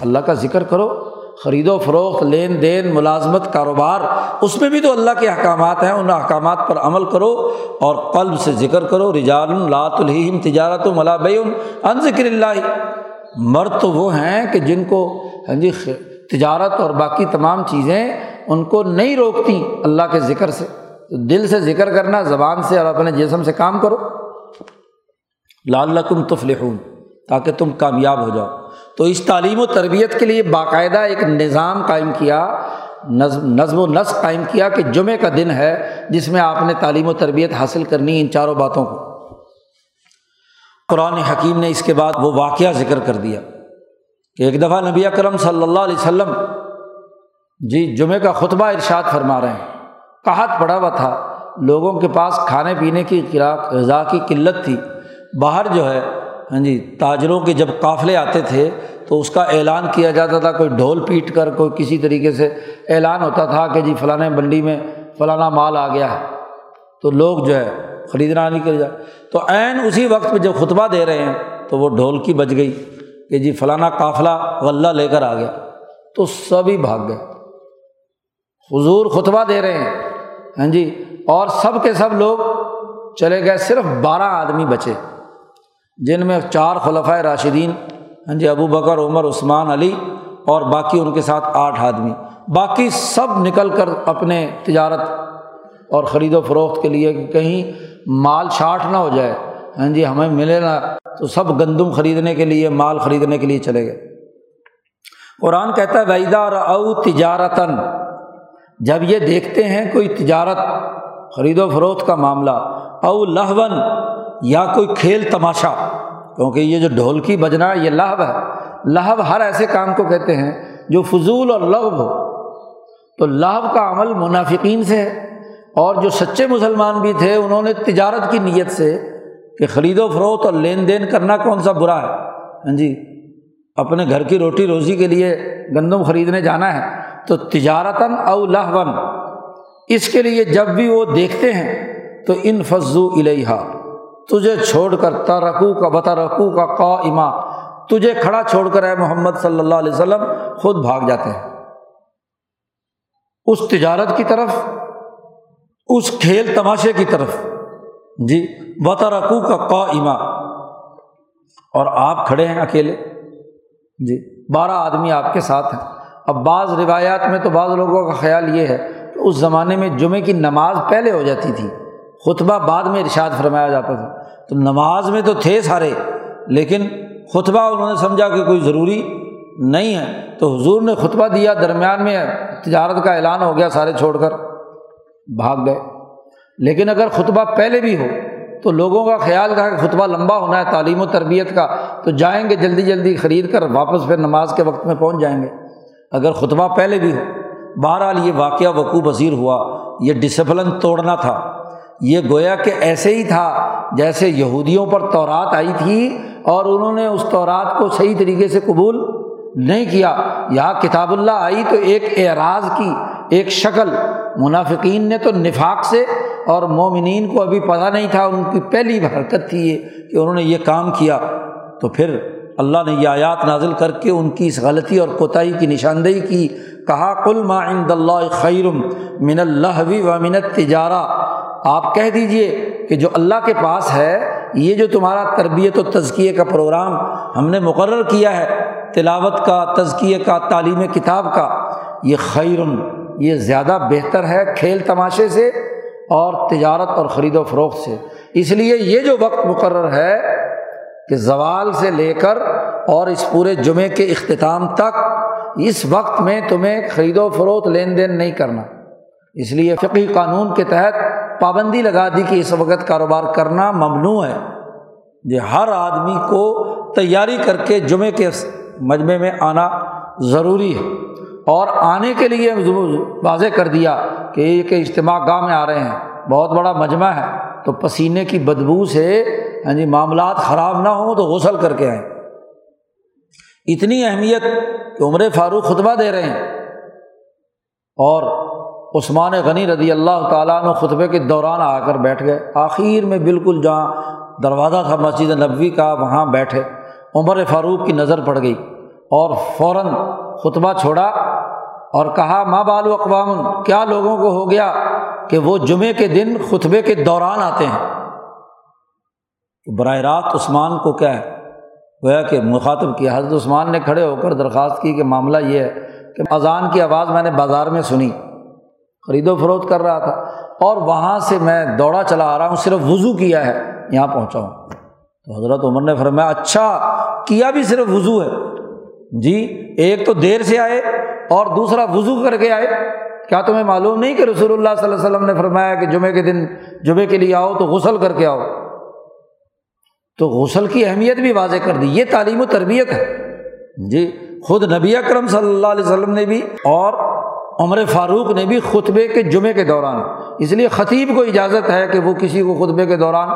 اللہ کا ذکر کرو۔ خرید و فروخت، لین دین، ملازمت، کاروبار، اس میں بھی تو اللہ کے احکامات ہیں، ان احکامات پر عمل کرو۔ اور قلب سے ذکر کرو۔ رجال لات الحیم تجارت و ملابع ان ذکر اللہ۔ مرد تو وہ ہیں کہ جن کو ہاں جی تجارت اور باقی تمام چیزیں ان کو نہیں روکتی اللہ کے ذکر سے۔ تو دل سے ذکر کرنا، زبان سے اور اپنے جسم سے کام کرو۔ لال لقم تفلحون، تاکہ تم کامیاب ہو جاؤ۔ تو اس تعلیم و تربیت کے لیے باقاعدہ ایک نظام قائم کیا، نظم نظم و نسق قائم کیا کہ جمعہ کا دن ہے جس میں آپ نے تعلیم و تربیت حاصل کرنی ان چاروں باتوں کو۔ قرآن حکیم نے اس کے بعد وہ واقعہ ذکر کر دیا کہ ایک دفعہ نبی اکرم صلی اللہ علیہ وسلم جی جمعہ کا خطبہ ارشاد فرما رہے ہیں۔ کہت پڑا ہوا تھا۔ لوگوں کے پاس کھانے پینے کی غذا کی قلت تھی۔ باہر جو ہے ہاں جی تاجروں کے جب قافلے آتے تھے تو اس کا اعلان کیا جاتا تھا۔ کوئی ڈھول پیٹ کر، کوئی کسی طریقے سے اعلان ہوتا تھا کہ جی فلاں منڈی میں فلانا مال آ گیا۔ ہے تو لوگ جو ہے خریدنا نہیں کر جائے تو عین اسی وقت پہ جب خطبہ دے رہے ہیں، تو وہ ڈھول کی بج گئی کہ جی فلانا قافلہ غلہ لے کر آ گیا۔ تو سبھی بھاگ گئے۔ حضور خطبہ دے رہے ہیں۔ ہاں جی۔ اور سب کے سب لوگ چلے گئے، صرف بارہ آدمی بچے، جن میں چار خلفۂ راشدین ہاں جی ابو بکر، عمر، عثمان، علی اور باقی ان کے ساتھ آٹھ آدمی۔ باقی سب نکل کر اپنے تجارت اور خرید و فروخت کے لیے کہیں مال شاٹ نہ ہو جائے۔ ہاں جی ہمیں ملے نا تو سب گندم خریدنے کے لیے، مال خریدنے کے لیے چلے گئے۔ قرآن کہتا ہے ویدا اور او تجارتاً جب یہ دیکھتے ہیں کوئی تجارت خرید و فروخت کا معاملہ، او لہون یا کوئی کھیل تماشا، کیونکہ یہ جو ڈھولکی بجنا یہ لہو ہے۔ لہو ہر ایسے کام کو کہتے ہیں جو فضول اور لغو ہو۔ تو لہو کا عمل منافقین سے ہے۔ اور جو سچے مسلمان بھی تھے، انہوں نے تجارت کی نیت سے کہ خرید و فروخت اور لین دین کرنا کون سا برا ہے؟ ہاں جی اپنے گھر کی روٹی روزی کے لیے گندم خریدنے جانا ہے، تو تجارتاً او لہون اس کے لیے جب بھی وہ دیکھتے ہیں، تو ان فضو الحا تجھے چھوڑ کر ترکو کا بتا رقو کا قا اما تجھے کھڑا چھوڑ کر اے محمد صلی اللہ علیہ وسلم، خود بھاگ جاتے ہیں۔ اس تجارت کی طرف اس کھیل تماشے کی طرف۔ جی بتا رقو کا قا اور آپ کھڑے ہیں اکیلے۔ جی بارہ آدمی آپ کے ساتھ ہیں۔ اب بعض روایات میں تو بعض لوگوں کا خیال یہ ہے کہ اس زمانے میں جمعے کی نماز پہلے ہو جاتی تھی۔ خطبہ بعد میں ارشاد فرمایا جاتا تھا۔ تو نماز میں تو تھے سارے، لیکن خطبہ انہوں نے سمجھا کہ کوئی ضروری نہیں ہے۔ تو حضور نے خطبہ دیا، درمیان میں تجارت کا اعلان ہو گیا سارے چھوڑ کر۔ بھاگ گئے۔ لیکن اگر خطبہ پہلے بھی ہو تو لوگوں کا خیال تھا کہ خطبہ لمبا ہونا ہے، تعلیم و تربیت کا، تو جائیں گے جلدی جلدی خرید کر واپس پھر نماز کے وقت میں پہنچ جائیں گے۔ اگر خطبہ پہلے بھی ہو، بہرحال یہ واقعہ وقوع پذیر ہوا، یہ ڈسپلن توڑنا تھا۔ یہ گویا کہ ایسے ہی تھا جیسے یہودیوں پر تورات آئی تھی اور انہوں نے اس تورات کو صحیح طریقے سے قبول نہیں کیا۔ یا کتاب اللہ آئی تو ایک اعراض کی ایک شکل۔ منافقین نے تو نفاق سے اور مومنین کو ابھی پتہ نہیں تھا، ان کی پہلی حرکت تھی یہ کہ انہوں نے یہ کام کیا۔ تو پھر اللہ نے یہ آیات نازل کر کے ان کی اس غلطی اور کوتاہی کی نشاندہی کی، کہا کل ما عند اللہ خیرم من اللہ و من تجارہ آپ کہہ دیجیے کہ جو اللہ کے پاس ہے، یہ جو تمہارا تربیت و تزکیے کا پروگرام ہم نے مقرر کیا ہے، تلاوت کا تزکیے کا، تعلیم کتاب کا، یہ خیرم۔ یہ زیادہ بہتر ہے کھیل تماشے سے اور تجارت اور خرید و فروخت سے۔ اس لیے یہ جو وقت مقرر ہے کہ زوال سے لے کر اور اس پورے جمعے کے اختتام تک اس وقت میں تمہیں خرید و فروخت لین دین نہیں کرنا۔ اس لیے فقی قانون کے تحت پابندی لگا دی کہ اس وقت کاروبار کرنا ممنوع ہے۔ یہ ہر آدمی کو تیاری کر کے جمعے کے مجمعے میں آنا ضروری ہے۔ اور آنے کے لیے واضح کر دیا کہ ایک اجتماع گاہ میں آ رہے ہیں، بہت بڑا مجمع ہے۔ تو پسینے کی بدبو سے ہاں جی معاملات خراب نہ ہوں تو غسل کر کے آئیں۔ اتنی اہمیت کہ عمر فاروق خطبہ دے رہے ہیں۔ اور عثمان غنی رضی اللہ تعالیٰ نے خطبے کے دوران آ کر بیٹھ گئے۔ آخر میں بالکل جہاں دروازہ تھا مسجد نبوی کا، وہاں بیٹھے۔ عمر فاروق کی نظر پڑ گئی۔ اور فوراً خطبہ چھوڑا اور کہا ماں بالو اقوام؟ کیا لوگوں کو ہو گیا کہ وہ جمعے کے دن خطبے کے دوران آتے ہیں؟ براہ راست عثمان کو کیا ہے گویا کہ مخاطب کیا، حضرت عثمان نے کھڑے ہو کر درخواست کی کہ معاملہ یہ ہے کہ اذان کی آواز میں نے بازار میں سنی، خرید و فروخت کر رہا تھا اور وہاں سے میں دوڑا چلا آ رہا ہوں، صرف وضو کیا ہے، یہاں پہنچا ہوں۔ تو حضرت عمر نے فرمایا اچھا کیا بھی صرف وضو ہے؟ جی ایک تو دیر سے آئے اور دوسرا وضو کر کے آئے۔ کیا تمہیں معلوم نہیں کہ رسول اللہ صلی اللہ علیہ وسلم نے فرمایا کہ جمعے کے دن، جمعے کے لیے آؤ تو غسل کر کے آؤ۔ تو غسل کی اہمیت بھی واضح کر دی۔ یہ تعلیم و تربیت ہے۔ جی خود نبی اکرم صلی اللہ علیہ وسلم نے بھی اور عمر فاروق نے بھی خطبے کے جمعے کے دوران۔ اس لیے خطیب کو اجازت ہے کہ وہ کسی کو خطبے کے دوران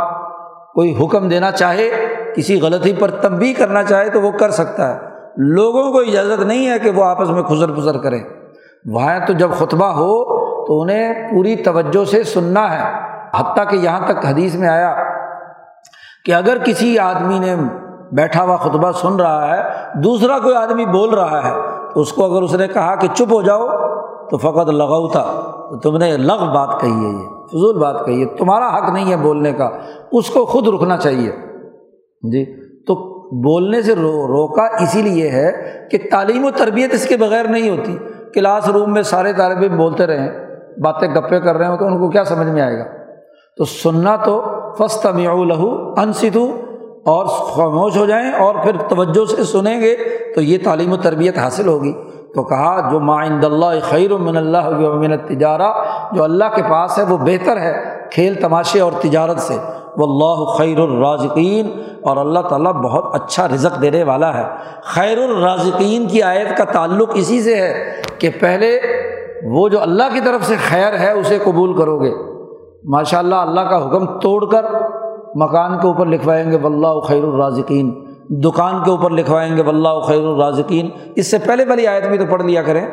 کوئی حکم دینا چاہے، کسی غلطی پر تنبی کرنا چاہے تو وہ کر سکتا ہے۔ لوگوں کو اجازت نہیں ہے کہ وہ آپس میں خزر پھزر کریں۔ وہاں تو جب خطبہ ہو تو انہیں پوری توجہ سے سننا ہے۔ حتیٰ کہ یہاں تک حدیث میں آیا کہ اگر کسی آدمی نے بیٹھا ہوا خطبہ سن رہا ہے، دوسرا کوئی آدمی بول رہا ہے تو اس کو اگر اس نے کہا کہ چپ ہو جاؤ تو فقط لگاؤ تھا تو تم نے لغ بات کہی ہے یہ، فضول بات کہی ہے۔ تمہارا حق نہیں ہے بولنے کا، اس کو خود رکنا چاہیے۔ جی۔ بولنے سے رو، روکا اسی لیے ہے کہ تعلیم و تربیت اس کے بغیر نہیں ہوتی۔ کلاس روم میں سارے طالب علم بولتے رہیں باتیں گپے کر رہے ہوں تو ان کو کیا سمجھ میں آئے گا؟ تو سننا تو فسط میو لہو انسدو اور خاموش ہو جائیں اور پھر توجہ سے سنیں گے تو یہ تعلیم و تربیت حاصل ہوگی۔ تو کہا، جو معند اللہ خیر من اللہ من تجارہ جو اللہ کے پاس ہے، وہ بہتر ہے کھیل تماشے اور تجارت سے۔ وہ اللہ خیر الرازقین اور اللہ تعالیٰ بہت اچھا رزق دینے والا ہے۔ خیر الرازقین کی آیت کا تعلق اسی سے ہے کہ پہلے وہ جو اللہ کی طرف سے خیر ہے اسے قبول کرو گے ماشاء اللہ اللہ کا حکم توڑ کر مکان کے اوپر لکھوائیں گے، واللہ خیر الرازقین۔ دکان کے اوپر لکھوائیں گے، واللہ خیر الرازقین۔ اس سے پہلے والی آیت بھی تو پڑھ لیا کریں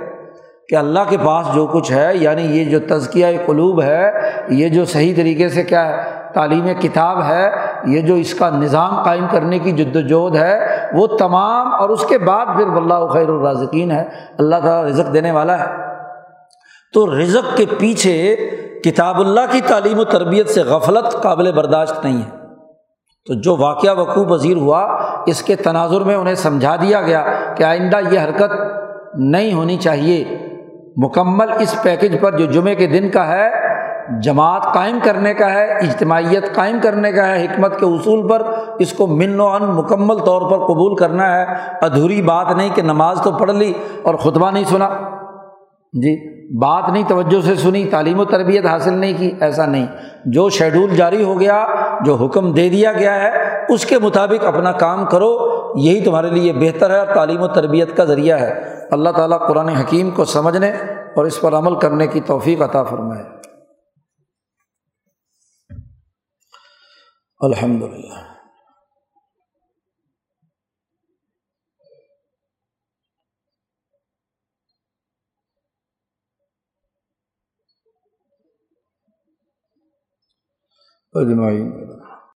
کہ اللہ کے پاس جو کچھ ہے یعنی یہ جو تزکیہ قلوب ہے، یہ جو صحیح طریقے سے کیا ہے تعلیم کتاب ہے، یہ جو اس کا نظام قائم کرنے کی جد وجہد ہے، وہ تمام اور اس کے بعد پھر واللہ خیر الرازقین ہے، اللہ تعالیٰ رزق دینے والا ہے۔ تو رزق کے پیچھے کتاب اللہ کی تعلیم و تربیت سے غفلت قابل برداشت نہیں ہے۔ تو جو واقعہ وقوع پذیر ہوا، اس کے تناظر میں انہیں سمجھا دیا گیا کہ آئندہ یہ حرکت نہیں ہونی چاہیے۔ مکمل اس پیکج پر جو جمعے کے دن کا ہے جماعت قائم کرنے کا ہے، اجتماعیت قائم کرنے کا ہے، حکمت کے اصول پر اس کو من و ان مکمل طور پر قبول کرنا ہے۔ ادھوری بات نہیں کہ نماز تو پڑھ لی اور خطبہ نہیں سنا۔ جی بات نہیں، توجہ سے سنی، تعلیم و تربیت حاصل نہیں کی، ایسا نہیں۔ جو شیڈول جاری ہو گیا، جو حکم دے دیا گیا ہے، اس کے مطابق اپنا کام کرو۔ یہی تمہارے لیے بہتر ہے اور تعلیم و تربیت کا ذریعہ ہے۔ اللہ تعالیٰ قرآن حکیم کو سمجھنے اور اس پر عمل کرنے کی توفیق عطا فرمائے۔ الحمد للہ۔ اجمعین۔